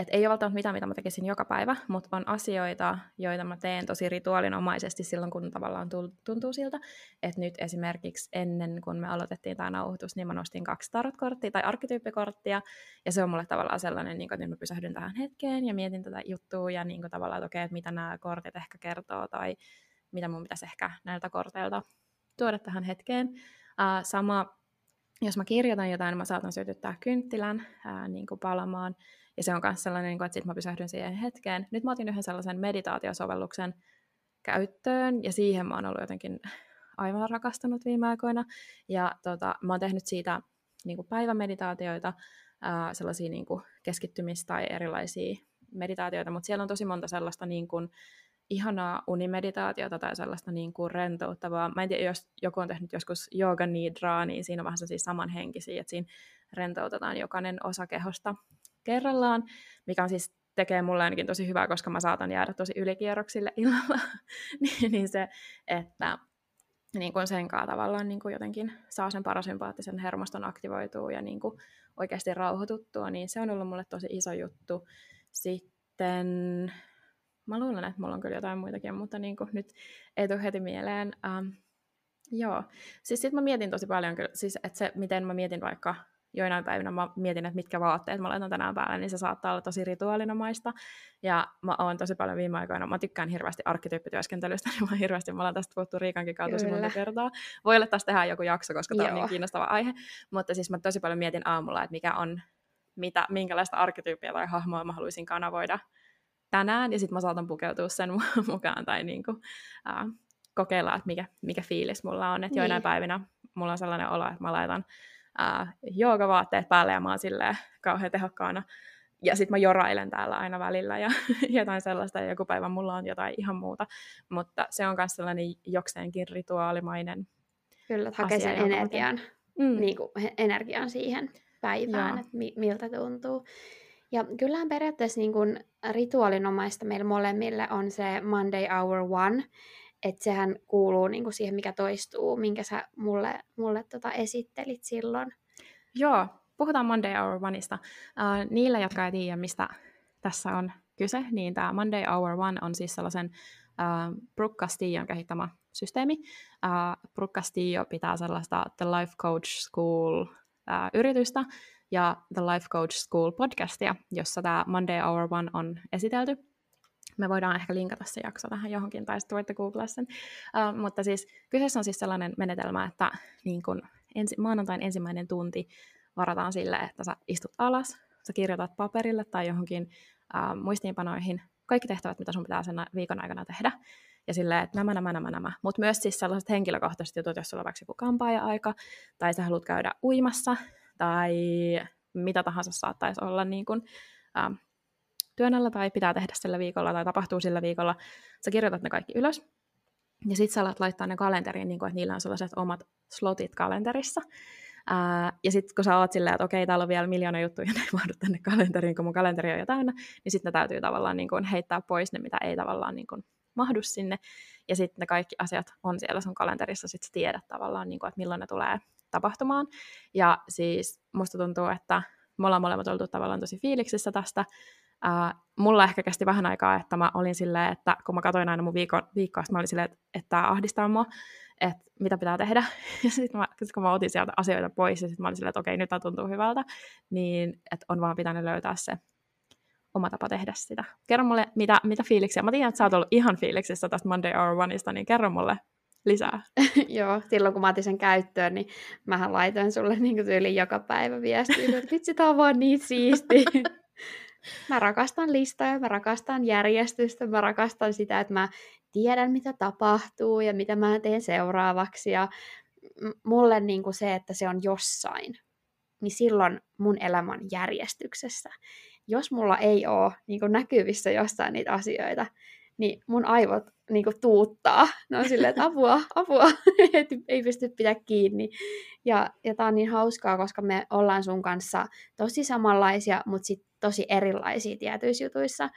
et ei ole välttämättä mitään, mitä mä tekisin joka päivä, mutta on asioita, joita mä teen tosi rituaalinomaisesti silloin, kun tavallaan tuntuu siltä. Että nyt esimerkiksi ennen kuin me aloitettiin tämä nauhoitus, niin mä nostin kaksi tarotkorttia tai arkkityyppikorttia, ja se on mulle tavallaan sellainen, niin kuin, että mä pysähdyn tähän hetkeen ja mietin tätä juttua, ja niin kuin, tavallaan, että okei, että mitä nämä kortit ehkä kertoo, tai mitä mun pitäisi ehkä näiltä korteilta tuoda tähän hetkeen. Uh, sama, jos mä kirjoitan jotain, niin mä saatan sytyttää kynttilän uh, niin kuin palamaan, ja se on myös sellainen, niin että sitten mä pysähdyn siihen hetkeen. Nyt mä otin yhden sellaisen meditaatiosovelluksen käyttöön, ja siihen mä oon ollut jotenkin aivan rakastunut viime aikoina. Ja tota, mä oon tehnyt siitä niin kuin päivämeditaatioita, sellaisia niin kuin keskittymis- tai erilaisia meditaatioita, mutta siellä on tosi monta sellaista niin kuin, ihanaa unimeditaatiota tai sellaista niin kuin rentouttavaa. Mä en tiedä, jos joku on tehnyt joskus yoga nidraa, niin siinä on vähän siis samanhenkisiä, että siinä rentoutetaan jokainen osa kehosta kerrallaan, mikä on siis tekee mulle ainakin tosi hyvää, koska mä saatan jäädä tosi ylikierroksille illalla, *laughs* niin, niin se, että niin kuin sen kanssa tavallaan niin kuin jotenkin saa sen parasympaattisen hermoston aktivoituu ja niin kuin oikeasti rauhoituttua, niin se on ollut mulle tosi iso juttu. Sitten mä luulen, että mulla on kyllä jotain muitakin, mutta niin kuin nyt ei tule heti mieleen. Ähm, joo, siis sitten mä mietin tosi paljon kyllä, siis että se, miten mä mietin vaikka joinain päivinä mä mietin, että mitkä vaatteet mä laitan tänään päälle, niin se saattaa olla tosi rituaalinomaista. Ja mä oon tosi paljon viime aikoina, mä tykkään hirveästi arkkityyppityöskentelystä, *laughs* niin mä hirveästi, mä ollaan tästä puhuttu Riikankin kautta tosi monta kertaa. Voi olla taas tehdä joku jakso, koska tämä on niin kiinnostava aihe. Mutta siis mä tosi paljon mietin aamulla, että mikä on, mitä, minkälaista arkkityyppiä tai hahmoa mä haluaisin kanavoida tänään, ja sitten mä saatan pukeutua sen *laughs* mukaan tai niinku, äh, kokeilla, että mikä, mikä fiilis mulla on. Että niin. joinain päivinä mulla on sellainen olo, että mä laitan ää, joogavaatteet päälle ja mä oon silleen kauhean tehokkaana. Ja sitten mä jorailen täällä aina välillä ja *laughs* jotain sellaista, ja joku päivä mulla on jotain ihan muuta. Mutta se on myös sellainen jokseenkin rituaalimainen Kyllä, että hakee sen energian, mm. niin kuin, energian siihen päivään, että mi- miltä tuntuu. Ja kyllähän periaatteessa niin kuin rituaalinomaista meillä molemmille on se Monday Hour One, että sehän kuuluu niin kuin siihen, mikä toistuu, minkä sä mulle, mulle tota esittelit silloin. Joo, puhutaan Monday Hour Oneista. Uh, niillä, jotka ei tiedä, mistä tässä on kyse, niin tämä Monday Hour One on siis sellaisen uh, Brooke Castillon kehittämä systeemi. Uh, Brooke Castillo pitää sellaista The Life Coach School-yritystä ja The Life Coach School podcastia, jossa tämä Monday Hour One on esitelty. Me voidaan ehkä linkata se jakso tähän johonkin, tai sitten voitte googlaa sen. Uh, mutta siis kyseessä on siis sellainen menetelmä, että niin kun ensi, maanantain ensimmäinen tunti varataan sille, että sä istut alas, sä kirjoitat paperille tai johonkin uh, muistiinpanoihin kaikki tehtävät, mitä sun pitää sen viikon aikana tehdä. Ja silleen, että nämä, nämä, nämä, nämä. Mutta myös siis sellaiset henkilökohtaiset jutut, jos sulla on vaikka joku kampaaja-aika, tai sä haluat käydä uimassa, tai mitä tahansa saattaisi olla niin kun, uh, työn alla tai pitää tehdä sillä viikolla tai tapahtuu sillä viikolla, sä kirjoitat ne kaikki ylös. Ja sit sä alat laittaa ne kalenteriin, niin kuin, että niillä on sellaiset omat slotit kalenterissa. Ää, ja sitten kun sä oot silleen, että okei, täällä on vielä miljoona juttuja, *laughs* ne ei mahdu tänne kalenteriin, kun mun kalenteri on jo täynnä, niin sitten ne täytyy tavallaan niin kuin heittää pois ne, mitä ei tavallaan niin kuin mahdu sinne. Ja sitten ne kaikki asiat on siellä sun kalenterissa, sit sä tiedät tavallaan, niin että milloin ne tulee tapahtumaan. Ja siis musta tuntuu, että me ollaan molemmat oltu tavallaan tosi fiiliksissä tästä. Uh, mulla ehkä kesti vähän aikaa, että mä olin silleen, että kun mä katsoin aina mun viikon, viikkoa, mä olin silleen, että, että tämä ahdistaa mua, että mitä pitää tehdä. *laughs* Ja sitten sit kun mä otin sieltä asioita pois, ja sitten mä olin silleen, että okei, nyt tämä tuntuu hyvältä, niin että on vaan pitänyt löytää se oma tapa tehdä sitä. Kerro mulle, mitä, mitä fiiliksiä. Mä tiedän, että sä oot ollut ihan fiiliksissä tästä Monday Hour Oneista, niin kerro mulle lisää. *laughs* Joo, silloin kun mä otin sen käyttöön, niin mähän laitoin sulle niin tyyliin joka päivä viestiä, että vitsi, tää on vaan niin siisti. *laughs* mä rakastan listoja, mä rakastan järjestystä, mä rakastan sitä, että mä tiedän, mitä tapahtuu ja mitä mä teen seuraavaksi. Ja mulle niin kuin se, että se on jossain, niin silloin mun elämä on järjestyksessä. Jos mulla ei ole niin kuin näkyvissä jossain niitä asioita, niin mun aivot niin kuin tuuttaa. Ne on silleen, että apua, apua, *laughs* että ei pysty pitää kiinni. Ja, ja tää on niin hauskaa, koska me ollaan sun kanssa tosi samanlaisia, mutta sitten tosi erilaisia tietyissä jutuissa.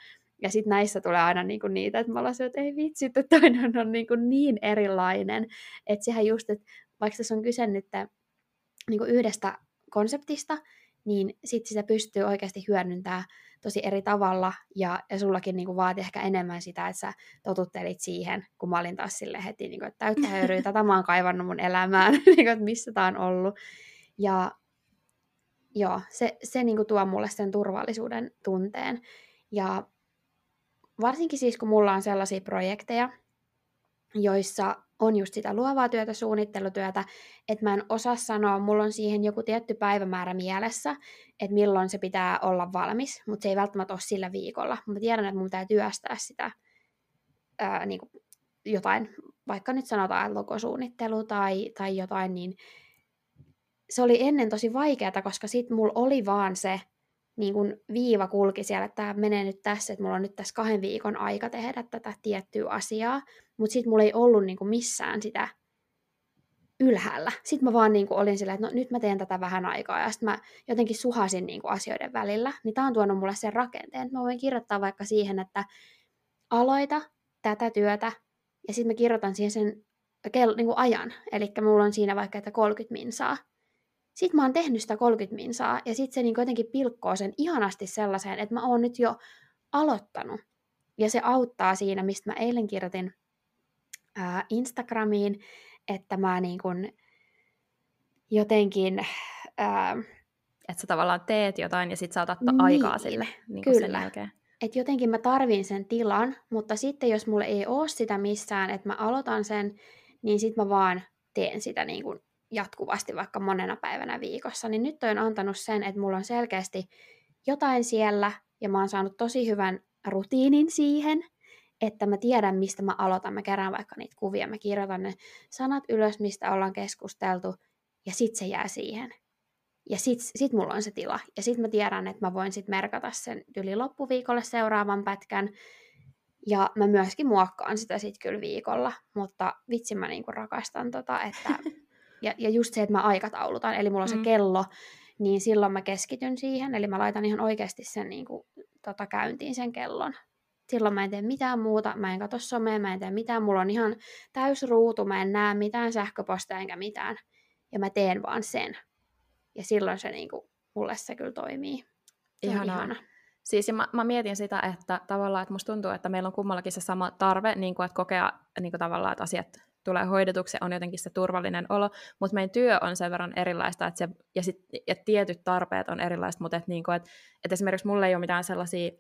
Ja sitten näissä tulee aina niinku niitä, että mä ollaan että ei vitsi, että toinen on niinku niin erilainen. Että sehän just, että vaikka tässä on kyse nyt niinku yhdestä konseptista, niin sitten sitä pystyy oikeasti hyödyntämään tosi eri tavalla, ja, ja sullakin niin vaati ehkä enemmän sitä, että sä totuttelit siihen, kun mä olin taas sille heti, niin kuin, että täyttä höyryä, tätä mä oon kaivannut mun elämään, *laughs* niin kuin, että missä tää on ollut. Ja joo, se, se niin kuin tuo mulle sen turvallisuuden tunteen. Ja varsinkin siis, kun mulla on sellaisia projekteja, joissa on just sitä luovaa työtä, suunnittelutyötä, että mä en osaa sanoa, mulla on siihen joku tietty päivämäärä mielessä, että milloin se pitää olla valmis, mutta se ei välttämättä ole sillä viikolla. Mä tiedän, että mun pitää työstää sitä ää, niin kuin jotain, vaikka nyt sanotaan logosuunnittelu tai, tai jotain, niin se oli ennen tosi vaikeaa, koska sit mulla oli vaan se niin kun viiva kulki siellä, että tämä menee nyt tässä, että mulla on nyt tässä kahden viikon aika tehdä tätä tiettyä asiaa, mutta sitten mulla ei ollut niin kuin missään sitä ylhäällä. Sitten mä vaan niin kuin olin silleen, että no nyt mä teen tätä vähän aikaa, ja sitten mä jotenkin suhasin niin kuin asioiden välillä. Niin tää on tuonut mulle sen rakenteen, mä voin kirjoittaa vaikka siihen, että aloita tätä työtä, ja sitten mä kirjoitan siihen sen kel- niin kuin ajan. Eli mulla on siinä vaikka, että 30 minsaa. Sitten mä oon tehnyt sitä 30 minsaa, ja sitten se niin jotenkin pilkkoo sen ihanasti sellaiseen, että mä oon nyt jo aloittanut. Ja se auttaa siinä, mistä mä eilen kirjoitin ää, Instagramiin, että mä niin kun jotenkin... Ää, että sä tavallaan teet jotain ja sit sä otat niin, aikaa sille niin kyllä. sen jälkeen. Että jotenkin mä tarvin sen tilan, mutta sitten jos mulle ei ole sitä missään, että mä aloitan sen, niin sit mä vaan teen sitä niin kun jatkuvasti vaikka monena päivänä viikossa. Niin nyt on antanut sen, että mulla on selkeästi jotain siellä ja mä oon saanut tosi hyvän rutiinin siihen, että mä tiedän, mistä mä aloitan. Mä kerään vaikka niitä kuvia, mä kirjoitan ne sanat ylös, mistä ollaan keskusteltu, ja sit se jää siihen. Ja sit, sit mulla on se tila. Ja sit mä tiedän, että mä voin sit merkata sen yli loppuviikolle seuraavan pätkän. Ja mä myöskin muokkaan sitä sit kyllä viikolla. Mutta vitsi mä niinku rakastan tota, että... *laughs* Ja, ja just se, että mä aikataulutan, eli mulla on se mm. kello, niin silloin mä keskityn siihen. Eli mä laitan ihan oikeasti sen niinku, tota, käyntiin sen kellon silloin mä en tee mitään muuta, mä en katso somea, mä en tee mitään, mulla on ihan täys ruutu, mä en näe mitään sähköpostia enkä mitään, ja mä teen vaan sen. Ja silloin se niinku, mulle se kyllä toimii. Se Ihanaa. ihana. Siis mä, mä mietin sitä, että tavallaan, että musta tuntuu, että meillä on kummallakin se sama tarve, niin kuin, että kokea niin kuin tavallaan, että asiat tulee hoidetuksi, on jotenkin se turvallinen olo, mutta meidän työ on sen verran erilaista, että se, ja, sit, ja tietyt tarpeet on erilaiset, mutta että, niin kuin, että, että esimerkiksi mulla ei ole mitään sellaisia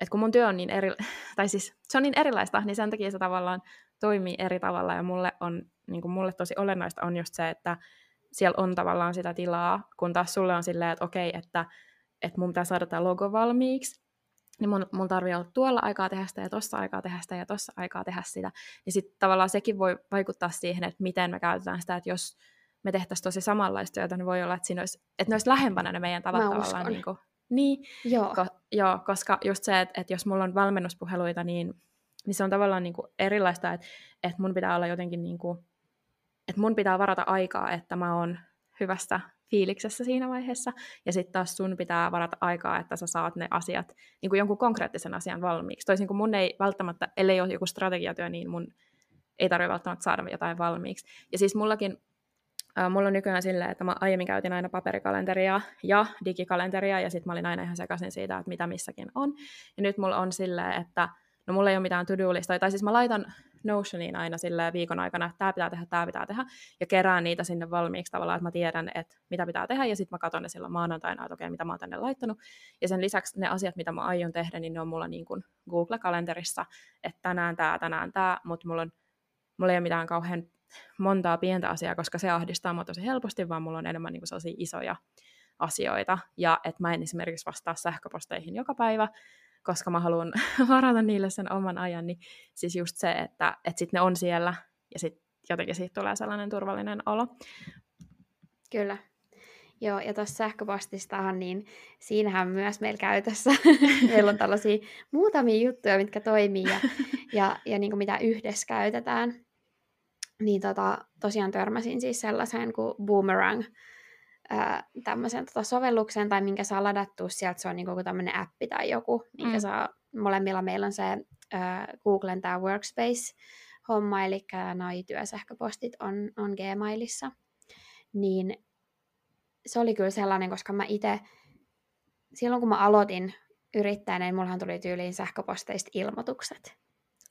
että kun mun työ on niin eri, *laughs* tai siis se on niin erilaista, niin sen takia se tavallaan toimii eri tavalla, ja mulle, on, niin kuin mulle tosi olennaista on just se, että siellä on tavallaan sitä tilaa, kun taas sulle on silleen, että okei, että, että mun pitää saada tämä logo valmiiksi, niin mun, mun tarvii olla tuolla aikaa tehdä sitä ja tossa aikaa tehdä sitä ja tossa aikaa tehdä sitä. Niin sitten tavallaan sekin voi vaikuttaa siihen, että miten me käytetään sitä, että jos me tehtäisiin tosi samanlaista työtä, niin voi olla, että, siinä olisi, että ne olisi lähempänä ne meidän tavat tavallaan niin kuin, niin, joo. Ko, joo, koska just se, että, että jos mulla on valmennuspuheluita, niin, niin se on tavallaan niin kuin erilaista, että, että mun pitää olla jotenkin, niin kuin, että mun pitää varata aikaa, että mä oon hyvässä fiiliksessä siinä vaiheessa, ja sitten taas sun pitää varata aikaa, että sä saat ne asiat, niin kuin jonkun konkreettisen asian valmiiksi. Toisin kuin mun ei välttämättä, ellei ole joku strategiatyö, niin mun ei tarvitse välttämättä saada jotain valmiiksi. Ja siis mullakin mulla on nykyään silleen, että mä aiemmin käytin aina paperikalenteria ja digikalenteria, ja sitten mä olin aina ihan sekaisin siitä, että mitä missäkin on. Ja nyt mulla on silleen, että no mulla ei ole mitään to-do-listoja, tai siis mä laitan Notioniin aina sille viikon aikana, että tämä pitää tehdä, tämä pitää tehdä, ja kerään niitä sinne valmiiksi tavallaan, että mä tiedän, että mitä pitää tehdä, ja sitten mä katson ne silloin maanantaina, että okei, mitä mä oon tänne laittanut. Ja sen lisäksi ne asiat, mitä mä aion tehdä, niin ne on mulla niin kuin Google-kalenterissa, että tänään tämä, tänään tämä, mutta mulla, on, mulla ei ole mitään kauhean montaa pientä asiaa, koska se ahdistaa mua tosi helposti, vaan mulla on enemmän niin kuin sellaisia isoja asioita, ja että mä en esimerkiksi vastaa sähköposteihin joka päivä, koska mä haluan *laughs* varata niille sen oman ajan, niin siis just se, että, että sitten ne on siellä ja sitten jotenkin siitä tulee sellainen turvallinen olo. Kyllä. Joo, ja tuossa sähköpostistahan, niin siinähän myös meillä käytössä, *laughs* meillä on tällaisia muutamia juttuja, mitkä toimii ja, *laughs* ja, ja niin kuin mitä yhdessä käytetään. Niin tota, tosiaan törmäsin siis sellaiseen kuin Boomerang, tämmöisen tota sovelluksen tai minkä saa ladattua sieltä, se on niinku tämmöinen appi tai joku, minkä mm. saa, molemmilla meillä on se äh, Googlen tämä Workspace-homma, eli noi työsähköpostit on, on Gmailissa, niin se oli kyllä sellainen, koska mä itse, silloin kun mä aloitin yrittäjänä, niin mullahan tuli tyyliin sähköposteista ilmoitukset.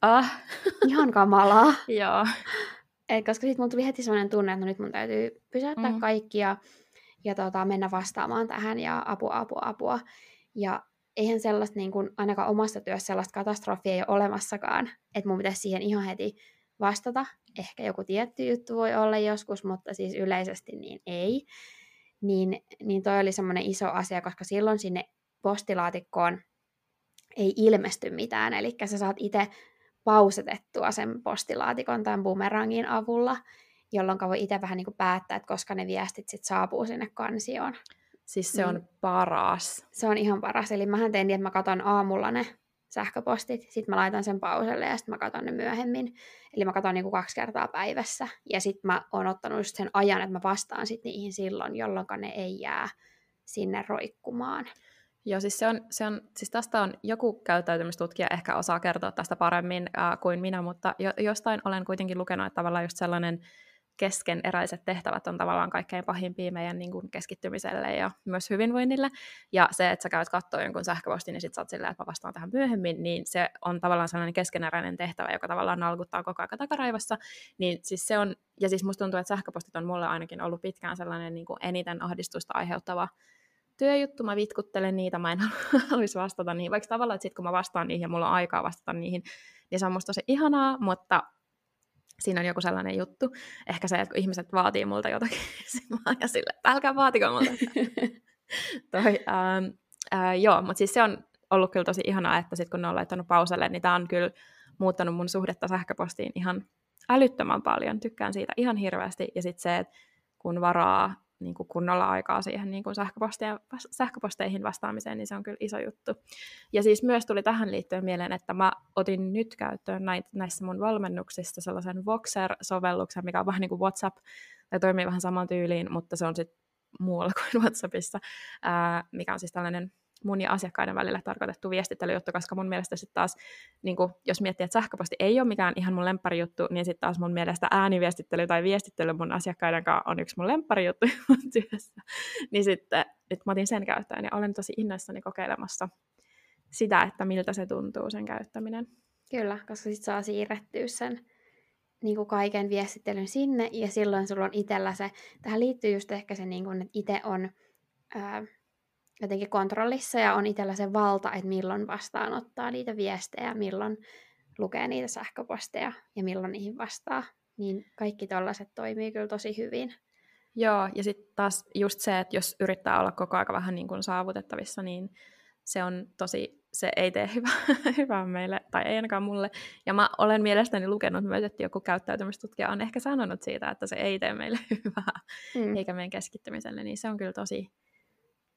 Ah. Ihan kamalaa. *laughs* Joo. Et koska sitten mulla tuli heti sellainen tunne, että no nyt mun täytyy pysäyttää mm. kaikki ja ja tota, mennä vastaamaan tähän ja apua, apua, apua. Ja eihän sellaista niin kuin, ainakaan omassa työssä sellaista katastrofia ei ole olemassakaan, että mun pitäisi siihen ihan heti vastata. Ehkä joku tietty juttu voi olla joskus, mutta siis yleisesti niin ei. Niin, niin toi oli semmoinen iso asia, koska silloin sinne postilaatikkoon ei ilmesty mitään, eli sä saat itse pausetettua sen postilaatikon tämän bumerangin avulla, jolloin voi itse vähän niin kuin päättää, että koska ne viestit sit saapuu sinne kansioon. Siis se on niin. paras. Se on ihan paras. Eli mähän tein niin, että mä katon aamulla ne sähköpostit, sitten mä laitan sen pauselle ja sitten mä katon ne myöhemmin. Eli mä katon niinku kaksi kertaa päivässä. Ja sitten mä oon ottanut just sen ajan, että mä vastaan sit niihin silloin, jolloin ne ei jää sinne roikkumaan. Joo, siis, se on, se on, siis tästä on joku käyttäytymistutkija ehkä osaa kertoa tästä paremmin äh, kuin minä, mutta jo, jostain olen kuitenkin lukenut, että tavallaan just sellainen keskeneräiset tehtävät on tavallaan kaikkein pahimpia meidän niin kuin keskittymiselle ja myös hyvinvoinnille. Ja se, että sä käyt katsoa jonkun sähköpostin ja sitten sä oot silleen, että mä vastaan tähän myöhemmin, niin se on tavallaan sellainen keskeneräinen tehtävä, joka tavallaan nalkuttaa koko ajan takaraivassa. Niin siis se on, ja siis musta tuntuu, että sähköpostit on mulle ainakin ollut pitkään sellainen niin kuin eniten ahdistusta aiheuttava työjuttu, mä vitkuttelen niitä, mä en *laughs* haluaisi vastata niihin, vaikka tavallaan, että sit kun mä vastaan niihin ja mulla on aikaa vastata niihin, niin se on musta tosi ihanaa, mutta siinä on joku sellainen juttu. Ehkä se, että kun ihmiset vaatii multa jotakin, *laughs* ja sille, että älkää vaatiko multa. *laughs* Toi, ähm, äh, joo, mutta siis se on ollut kyllä tosi ihanaa, että sitten kun ne on laittanut pauselle, niin tämä on kyllä muuttanut mun suhdetta sähköpostiin ihan älyttömän paljon. Tykkään siitä ihan hirveästi. Ja sitten se, että kun varaa niin kuin kunnolla aikaa siihen niin kuin sähköposteihin vastaamiseen, niin se on kyllä iso juttu. Ja siis myös tuli tähän liittyen mieleen, että mä otin nyt käyttöön näissä mun valmennuksissa sellaisen Voxer-sovelluksen, mikä on vähän niin kuin WhatsApp, tai toimii vähän saman tyyliin, mutta se on sitten muualla kuin *laughs* WhatsAppissa, ää, mikä on siis tällainen mun ja asiakkaiden välillä tarkoitettu viestittelyjuttu, koska mun mielestä sitten taas, niin kun, jos miettii, että sähköposti ei ole mikään ihan mun lempparijuttu, niin sitten taas mun mielestä ääniviestittely tai viestittely mun asiakkaiden kanssa on yksi mun lempparijuttu *laughs* mun työssä. Niin sitten nyt mä otin sen käyttöön ja olen tosi innoissani kokeilemassa sitä, että miltä se tuntuu sen käyttäminen. Kyllä, koska sitten saa siirrettyä sen niin kuin kaiken viestittelyn sinne, ja silloin sulla on itsellä se, tähän liittyy just ehkä se, niin kuin, että itse on ää, jotenkin kontrollissa ja on itsellä se valta, että milloin vastaanottaa niitä viestejä, milloin lukee niitä sähköposteja ja milloin niihin vastaa. Niin kaikki tällaiset toimii kyllä tosi hyvin. Joo, ja sitten taas just se, että jos yrittää olla koko ajan vähän niin kuin saavutettavissa, niin se on tosi, se ei tee hyvää, *laughs* hyvää meille, tai ei ainakaan mulle. Ja mä olen mielestäni lukenut myös, että joku käyttäytymistutkija on ehkä sanonut siitä, että se ei tee meille *laughs* hyvää, mm. eikä meidän keskittymiselle, niin se on kyllä tosi,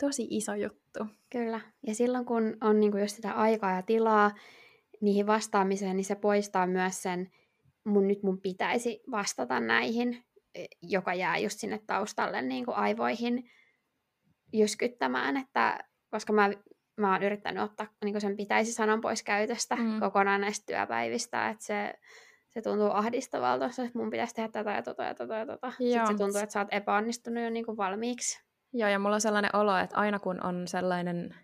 tosi iso juttu. Kyllä. Ja silloin kun on niin kuin just sitä aikaa ja tilaa niihin vastaamiseen, niin se poistaa myös sen, mun nyt mun pitäisi vastata näihin, e, joka jää just sinne taustalle niin kuin aivoihin jyskyttämään, että koska mä, mä oon yrittänyt ottaa niin kuin sen pitäisi sanan pois käytöstä mm. kokonaan näistä työpäivistä, että se, se tuntuu ahdistavalta, että mun pitäisi tehdä tätä ja tota ja tota ja tota. Sitten se tuntuu, että sä oot epäonnistunut jo niin kuin valmiiksi. Joo, ja mulla on sellainen olo, että aina kun on sellainen,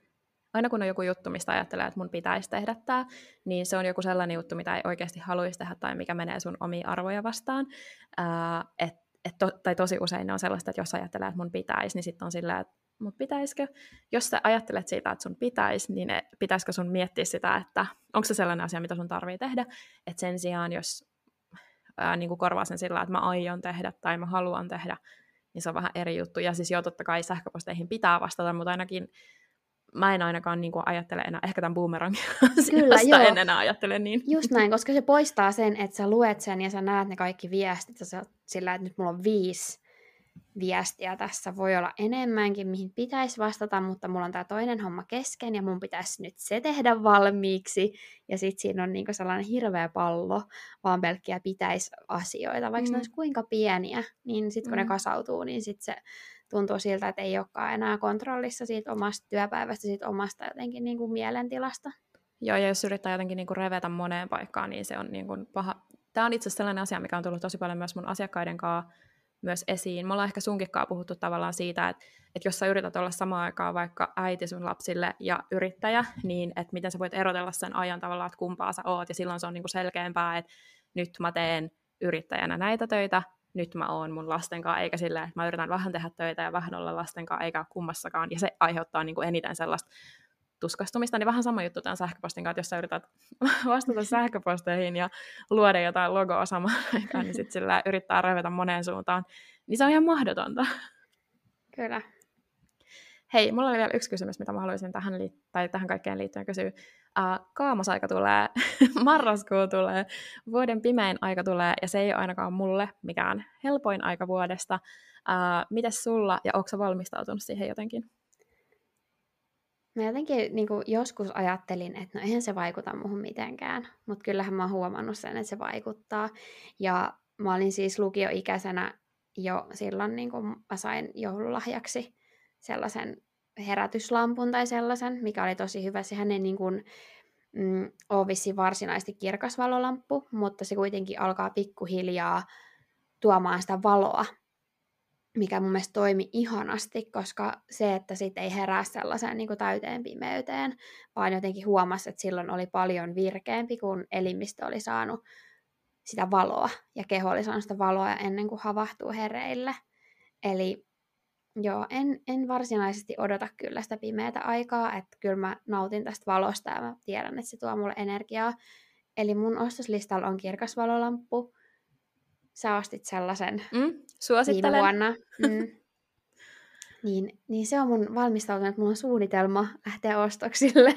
aina kun on joku juttu, mistä ajattelee, että mun pitäisi tehdä tämä, niin se on joku sellainen juttu, mitä ei oikeasti haluaisi tehdä tai mikä menee sun omia arvoja vastaan. Ää, et, et to, tai tosi usein ne on sellaista, että jos ajattelee, että mun pitäisi, niin sitten on sillä, että mutta pitäisikö, jos sä ajattelet siitä, että sun pitäisi, niin pitäisikö sun miettiä sitä, että onko se sellainen asia, mitä sun tarvii tehdä, että sen sijaan, jos ää, niin kuin korvaa sen sillä, että mä aion tehdä tai mä haluan tehdä, niin se on vähän eri juttu. Ja siis joo, totta kai sähköposteihin pitää vastata, mutta ainakin mä en ainakaan niin kuin ajattele enää, ehkä tämän boomerangin Kyllä, *laughs* joo. en enää ajattele niin. Just näin, koska se poistaa sen, että sä luet sen ja sä näet ne kaikki viestit, ja sä sillä, että nyt mulla on viisi viestiä tässä. Voi olla enemmänkin, mihin pitäisi vastata, mutta mulla on tämä toinen homma kesken ja mun pitäisi nyt se tehdä valmiiksi. Ja sitten siinä on niinku sellainen hirveä pallo, vaan pelkkiä pitäisi asioita. Vaikka mm. ne olisi kuinka pieniä, niin sitten kun mm. ne kasautuu, niin sitten se tuntuu siltä, että ei olekaan enää kontrollissa siitä omasta työpäivästä, siitä omasta jotenkin niinku mielentilasta. Joo, ja jos yrittää jotenkin niinku revetä moneen paikkaan, niin se on niinku paha. Tämä on itse asiassa sellainen asia, mikä on tullut tosi paljon myös mun asiakkaiden kanssa myös esiin. Me ollaan ehkä sunkikkaa puhuttu tavallaan siitä, että, että jos sä yrität olla samaan aikaan vaikka äiti sun lapsille ja yrittäjä, niin että miten sä voit erotella sen ajan tavallaan, että kumpaa sä oot, ja silloin se on niinku selkeämpää, että nyt mä teen yrittäjänä näitä töitä, nyt mä oon mun lasten kanssa, eikä silleen, että mä yritän vähän tehdä töitä ja vähän olla lasten kanssa, eikä kummassakaan, ja se aiheuttaa niin kuin eniten sellaista tuskastumista, niin vähän sama juttu tämän sähköpostin kanssa, että jos sä yrität *laughs* vastata sähköposteihin ja luoda jotain logoa samaan *laughs* aikaan, niin sitten sillä yrittää revetä moneen suuntaan, niin se on ihan mahdotonta. Kyllä. Hei, mulla oli vielä yksi kysymys, mitä mä haluaisin tähän, liitt- tai tähän kaikkeen liittyen kysyä. Uh, kaamosaika tulee, *laughs* marraskuu tulee, vuoden pimein aika tulee, ja se ei ole ainakaan mulle mikään helpoin aika vuodesta. Uh, mites sulla, ja onko valmistautunut siihen jotenkin? Mä jotenkin niin kuin joskus ajattelin, että no eihän se vaikuta muuhun mitenkään, mutta kyllähän mä oon huomannut sen, että se vaikuttaa. Ja mä olin siis lukioikäisenä jo silloin, niin kuin mä sain joululahjaksi sellaisen herätyslampun tai sellaisen, mikä oli tosi hyvä. Sehän ei niin kuin, mm, ole vissiin varsinaisesti kirkasvalolamppu, mutta se kuitenkin alkaa pikkuhiljaa tuomaan sitä valoa mikä mun mielestä toimi ihanasti, koska se, että sit ei herää sellaiseen niin kuin täyteen pimeyteen, vaan jotenkin huomasi, että silloin oli paljon virkeämpi, kun elimistö oli saanut sitä valoa ja keho oli saanut sitä valoa ennen kuin havahtuu hereille. Eli joo, en, en varsinaisesti odota kyllä sitä pimeätä aikaa, että kyllä mä nautin tästä valosta ja mä tiedän, että se tuo mulle energiaa. Eli mun ostoslistalla on kirkas valolamppu, sä ostit sellaisen mm, suosittelen. viime vuonna. *laughs* Mm. Niin, niin se on mun valmistautunut, että mulla on suunnitelma lähteä ostoksille.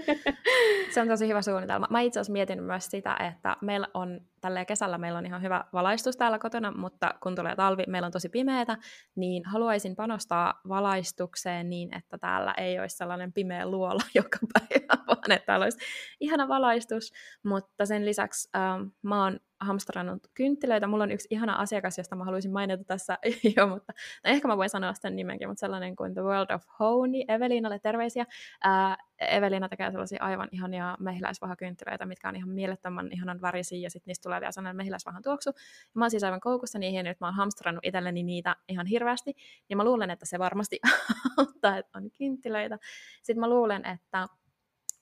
*laughs* se on tosi hyvä suunnitelma. Mä itse asiassa mietin myös sitä, että meillä on tällä kesällä meillä on ihan hyvä valaistus täällä kotona, mutta kun tulee talvi, meillä on tosi pimeätä, niin haluaisin panostaa valaistukseen niin, että täällä ei olisi sellainen pimeä luola *laughs* joka päivä, vaan että täällä olisi ihana valaistus, mutta sen lisäksi ähm, mä oon hamstrannut kynttilöitä. Mulla on yksi ihana asiakas, josta mä haluaisin mainita tässä *laughs* jo, mutta no ehkä mä voin sanoa sen nimenkin, mutta sellainen kuin The World of Honey, Evelinalle terveisiä. Ää, Evelina tekee sellaisia aivan ihania mehiläisvahakynttilöitä, mitkä on ihan mielettömän ihanan värisiä, ja sitten niistä tulee vielä sellainen mehiläisvahan tuoksu. Mä oon siis aivan koukussa niihin, ja nyt mä oon hamstrannut itselleni niitä ihan hirveästi, ja mä luulen, että se varmasti *laughs* auttaa, että on kynttilöitä. Sitten mä luulen, että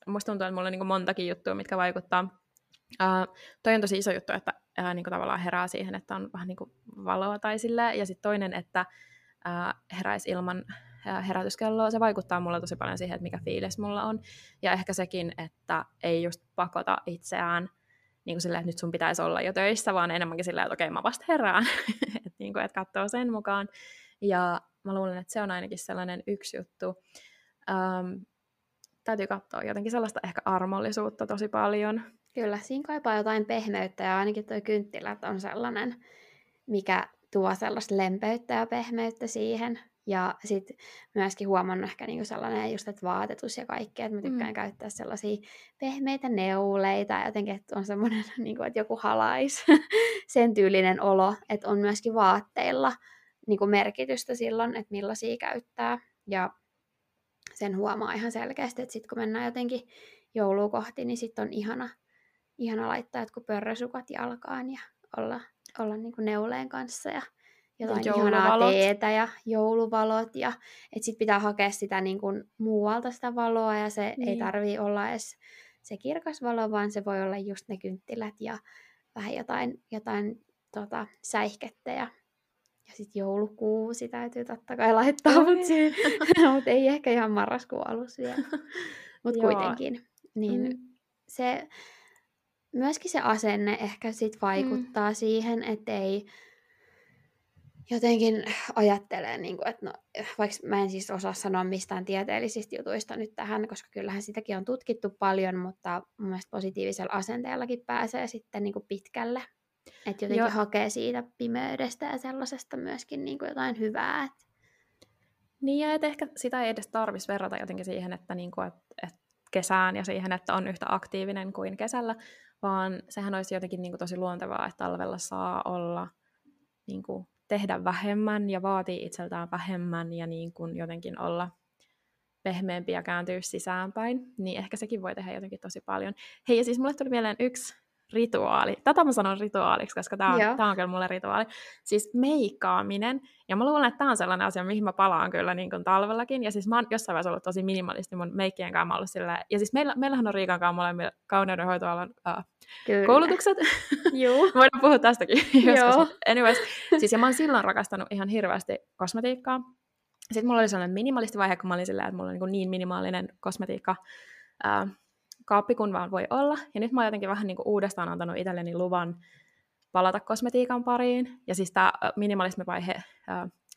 musta tuntuu, että mulla on niin montakin juttua, mitkä vaikuttaa Uh, toi on tosi iso juttu, että uh, niin tavallaan herää siihen, että on vähän niin valoa tai silleen. Ja sitten toinen, että uh, heräisi ilman herätyskelloa. Se vaikuttaa mulla tosi paljon siihen, että mikä fiilis mulla on. Ja ehkä sekin, että ei just pakota itseään niin kuin silleen, että nyt sun pitäisi olla jo töissä, vaan enemmänkin silleen, että okei, mä vasta herään. *laughs* että niin kuin, että katsoo sen mukaan. Ja mä luulen, että se on ainakin sellainen yksi juttu. Um, täytyy katsoa jotenkin sellaista ehkä armollisuutta tosi paljon. Kyllä, siinä kaipaa jotain pehmeyttä ja ainakin tuo kynttilät on sellainen, mikä tuo sellaista lempeyttä ja pehmeyttä siihen. Ja sitten myöskin huomannut ehkä niinku sellainen just, että vaatetus ja kaikkea, että mä tykkään mm. käyttää sellaisia pehmeitä neuleita ja jotenkin, että on semmoinen, *laughs* niinku, että joku halais *laughs* sen tyylinen olo, että on myöskin vaatteilla niinku merkitystä silloin, että millaisia käyttää. Ja sen huomaa ihan selkeästi, että sitten kun mennään jotenkin joulua kohti, niin sitten on ihana ihana laittaa jotkut pörrösukat jalkaan ja olla, olla niin kuin neuleen kanssa ja jotain ja ihanaa teetä ja jouluvalot. Ja että sit pitää hakea sitä niin kuin muualta sitä valoa ja se niin. ei tarvii olla edes se kirkas valo, vaan se voi olla just ne kynttilät ja vähän jotain, jotain tota, säihkettä ja, ja sitten joulukuusi täytyy totta kai laittaa, mutta *laughs* *laughs* mut ei ehkä ihan marraskuun alussa vielä. *laughs* Mutta kuitenkin. Niin mm. se, myöskin se asenne ehkä sit vaikuttaa mm. siihen, että ei jotenkin ajattelee, niin kuin, että no, vaikka mä en siis osaa sanoa mistään tieteellisistä jutuista nyt tähän, koska kyllähän sitäkin on tutkittu paljon, mutta mun mielestä positiivisella asenteellakin pääsee sitten niin kuin pitkälle. Että jotenkin Joo. hakee siitä pimeydestä ja sellaisesta myöskin niin kuin jotain hyvää. Että... Niin ja et ehkä sitä ei edes tarvitsisi verrata jotenkin siihen, että, niin kuin, että, että kesään ja siihen, että on yhtä aktiivinen kuin kesällä, vaan sehän olisi jotenkin niin kuin tosi luontevaa, että talvella saa olla niin kuin tehdä vähemmän ja vaatii itseltään vähemmän ja niin kuin jotenkin olla pehmeämpi ja kääntyä sisäänpäin, niin ehkä sekin voi tehdä jotenkin tosi paljon. Hei, ja siis mulle tuli mieleen yksi rituaali. Tätä mä sanon rituaaliksi, koska tämä on, tää on kyllä mulle rituaali. Siis meikkaaminen. Ja mä luulen, että tämä on sellainen asia, mihin mä palaan kyllä niin kuin talvellakin. Ja siis mä oon jossain vaiheessa ollut tosi minimalisti mun meikkien kanssa ollut sillä. Ja siis meillä, meillähän on Riikan kanssa molemmilla kauneudenhoitoalan uh, koulutukset. Joo. *laughs* Voidaan puhua tästäkin *laughs* joskus. Anyways, siis ja mä oon silloin rakastanut ihan hirveästi kosmetiikkaa. Sitten mulla oli sellainen minimalistivaihe, kun mä olin sillä, että mulla on niin, niin minimaalinen kosmetiikka uh, kaappi kun vaan voi olla. Ja nyt mä oon jotenkin vähän niin kuin uudestaan antanut itselleni luvan palata kosmetiikan pariin. Ja siis tämä minimalismivaihe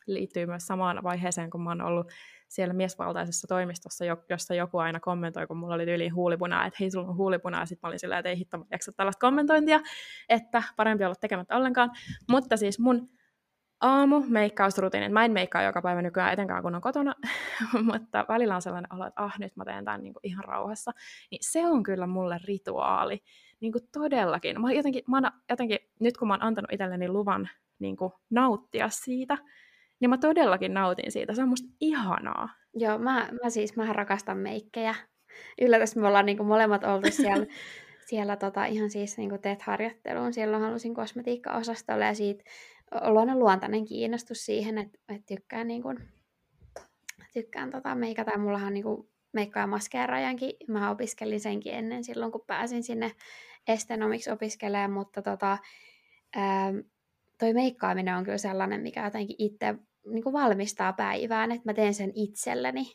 liittyy myös samaan vaiheeseen, kun mä oon ollut siellä miesvaltaisessa toimistossa, jossa joku aina kommentoi, kun mulla oli tyyliin huulipunaa, että hei, sulla on huulipunaa, ja sitten mä olin silleen, että ei hitto, mä tällaista kommentointia, että parempi olla tekemättä ollenkaan. Mutta siis mun aamu meikkausrutiinit. Mä en meikkaa joka päivä nykyään etenkään kun on kotona, *laughs* mutta välillä on sellainen olo, että ah, nyt mä teen tämän niin kuin ihan rauhassa. Niin se on kyllä mulle rituaali. Niin kuin todellakin. Mä jotenkin, mä oon, jotenkin, nyt kun mä oon antanut itselleni luvan niin kuin nauttia siitä, niin mä todellakin nautin siitä. Se on musta ihanaa. Joo, mä, mä siis, mä rakastan meikkejä. Yllätys, me ollaan niin kuin molemmat oltu siellä, *laughs* siellä tota, ihan siis niin TET-harjoitteluun. Siellä halusin kosmetiikka-osastolle ja siitä on luontainen kiinnostus siihen, että, että tykkään, niin kuin, tykkään tota meikata. Mullahan niin kuin, meikka- ja maskeeraajankin, mä opiskelin senkin ennen silloin, kun pääsin sinne estenomiksi opiskelemaan, mutta tota, ää, toi meikkaaminen on kyllä sellainen, mikä jotenkin itse niin kuin valmistaa päivään, että mä teen sen itselleni.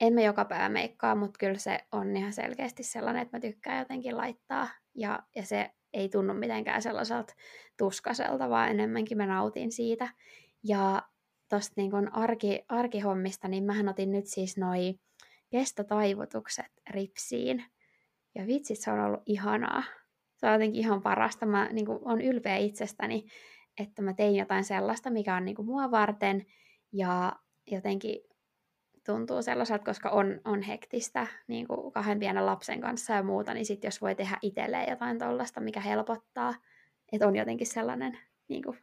En mä joka päivä meikkaa, mutta kyllä se on ihan selkeästi sellainen, että mä tykkään jotenkin laittaa. Ja, ja se ei tunnu mitenkään sellaiselta tuskaselta, vaan enemmänkin mä nautin siitä. Ja tuosta niin arki, arkihommista, niin mähän otin nyt siis noi kestotaivutukset ripsiin. Ja vitsit, se on ollut ihanaa. Se on jotenkin ihan parasta. Mä niin kuin, on ylpeä itsestäni, että mä tein jotain sellaista, mikä on niin kuin, mua varten. Ja jotenkin tuntuu sellaiselta, koska on, on hektistä niin kuin kahden pienen lapsen kanssa ja muuta, niin sitten jos voi tehdä itselleen jotain tollasta, mikä helpottaa, että on jotenkin sellainen niin kuin,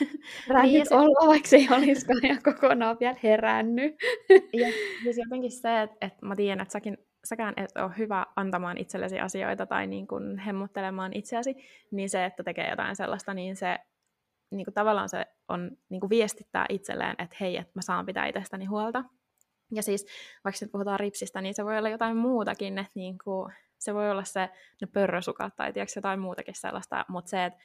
*laughs* niin, olla, vaikka se ei olisikaan ihan kokonaan vielä herännyt. ja siis jotenkin se, että, että mä tiedän, että säkin, säkään et ole hyvä antamaan itsellesi asioita tai niin kuin hemmottelemaan itseäsi, niin se, että tekee jotain sellaista, niin se niin kuin tavallaan se on niin kuin viestittää itselleen, että hei, että mä saan pitää itsestäni huolta. Ja siis vaikka nyt puhutaan ripsistä, niin se voi olla jotain muutakin, että niin kuin, se voi olla se ne pörrösukat tai tiedätkö, jotain muutakin sellaista, mutta se, että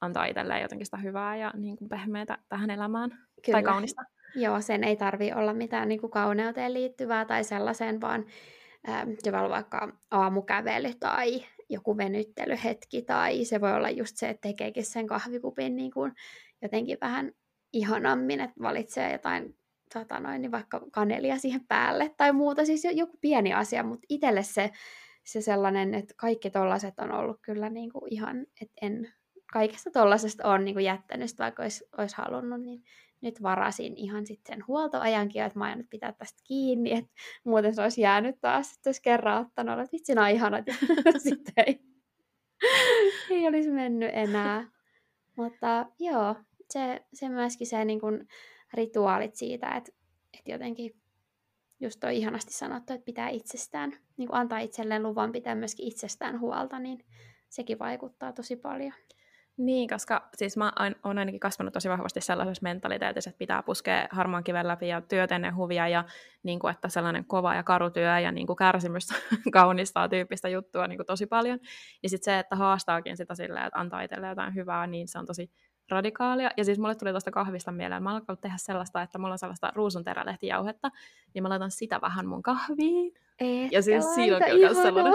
antaa itselleen jotenkin sitä hyvää ja niin kuin pehmeätä tähän elämään Kyllä. tai kaunista. Joo, sen ei tarvi olla mitään niin kuin kauneuteen liittyvää tai sellaiseen, vaan äh, se voi olla vaikka aamukävely tai joku venyttelyhetki tai se voi olla just se, että tekeekin sen kahvikupin niin kuin jotenkin vähän ihanammin, että valitsee jotain tota noin, niin vaikka kanelia siihen päälle tai muuta, siis joku pieni asia, mutta itselle se, se sellainen, että kaikki tollaset on ollut kyllä niin kuin ihan, että en kaikesta tollasesta on niin kuin jättänyt, vaikka olisi, olisi halunnut, niin nyt varasin ihan sitten sen huoltoajankin, että mä aion pitää tästä kiinni, että muuten se olisi jäänyt taas, että olisi kerran ottanut, että vitsi, nämä ihanat, *laughs* sitten ei, ei olisi mennyt enää. Mutta joo, se, se myöskin se niin kuin, rituaalit siitä, että, että jotenkin just toi ihanasti sanottu, että pitää itsestään, niin kuin antaa itselleen luvan pitää myöskin itsestään huolta, niin sekin vaikuttaa tosi paljon. Niin, koska siis mä oon ainakin kasvanut tosi vahvasti sellaisessa mentaliteetissa, että pitää puskea harmaan kiven läpi ja työt ennen huvia ja niin kuin, että sellainen kova ja karutyö ja niin kuin kärsimys *laughs* kaunistaa tyyppistä juttua niin kuin tosi paljon. Ja sitten se, että haastaakin sitä silleen, että antaa itselle jotain hyvää, niin se on tosi radikaalia. Ja siis mulle tuli tuosta kahvista mieleen, mä oon tehdä sellaista, että mulla on sellaista ruusunterälehtijauhetta, niin mä laitan sitä vähän mun kahviin. Et ja siis siinä on kyllä sellainen...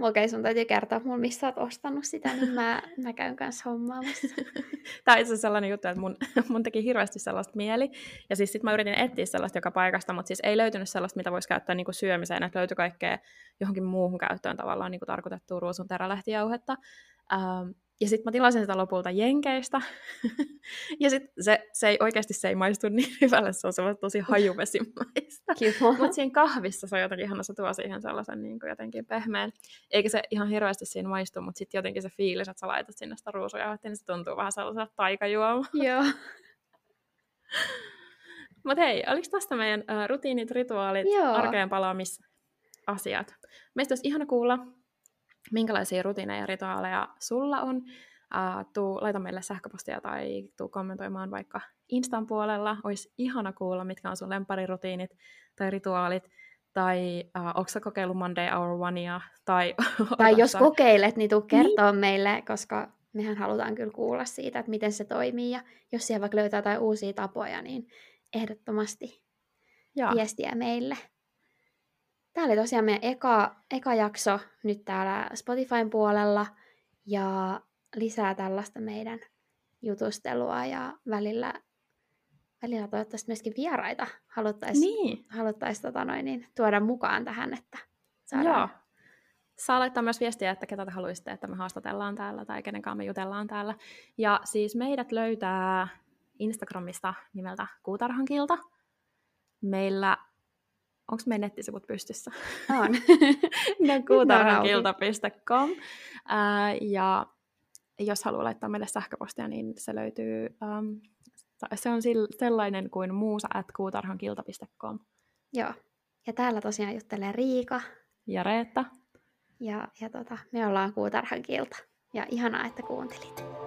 Okei, sun täytyy kertoa mulle, missä oot ostanut sitä, niin mä, mä käyn kanssa hommaamassa. *laughs* Tämä on itse sellainen juttu, että mun, *laughs* mun teki hirveästi sellaista mieli. Ja siis sit mä yritin etsiä sellaista joka paikasta, mutta siis ei löytynyt sellaista, mitä voisi käyttää niinku syömiseen. Että löytyi kaikkea johonkin muuhun käyttöön tavallaan niinku tarkoitettua ruusunterälehtijauhetta. Ähm, ja sitten mä tilasin sitä lopulta Jenkeistä. *laughs* ja sitten se, se ei, oikeasti se ei maistu niin hyvälle, se on semmoista tosi hajuvesimaista. *laughs* Mutta siinä kahvissa se on jotenkin ihana, se tuo siihen sellaisen niin kuin jotenkin pehmeän. Eikä se ihan hirveästi siinä maistu, mutta sitten jotenkin se fiilis, että sä laitat sinne sitä ruusuja, niin se tuntuu vähän sellaiselta taikajuomalta. Joo. *laughs* Mutta hei, oliko tästä meidän uh, rutiinit, rituaalit, Joo. arkeen palaamisasiat? Meistä olisi ihana kuulla, minkälaisia rutiineja ja rituaaleja sulla on. Uh, tuu, laita meille sähköpostia tai tuu kommentoimaan vaikka Instan puolella. Olisi ihana kuulla, mitkä on sun lemparirutiinit tai rituaalit. Tai uh, onko sä kokeillut Monday Hour Onea? Tai, *laughs* tai jos kokeilet, niin tuu kertoa niin. meille, koska mehän halutaan kyllä kuulla siitä, että miten se toimii. Ja jos siellä vaikka löytää jotain uusia tapoja, niin ehdottomasti ja. viestiä meille. Tämä oli tosiaan meidän eka, eka jakso nyt täällä Spotifyn puolella ja lisää tällaista meidän jutustelua ja välillä, välillä toivottavasti myöskin vieraita haluttaisiin niin. haluttais, tota noin, niin, tuoda mukaan tähän, että saadaan... Joo. Saa laittaa myös viestiä, että ketä te haluaisitte, että me haastatellaan täällä tai kenen kanssa me jutellaan täällä. Ja siis meidät löytää Instagramista nimeltä Kuutarhankilta. Meillä onko meidän nettisivut pystyssä? On. *laughs* ne kuutarhankilta.com. ja jos haluaa laittaa meille sähköpostia, niin se löytyy, um, se on sellainen kuin muusa.kuutarhankilta.com. Joo. Ja täällä tosiaan juttelee Riika. Ja Reetta. Ja, ja tota, me ollaan Kuutarhankilta. Ja ihanaa, että kuuntelit.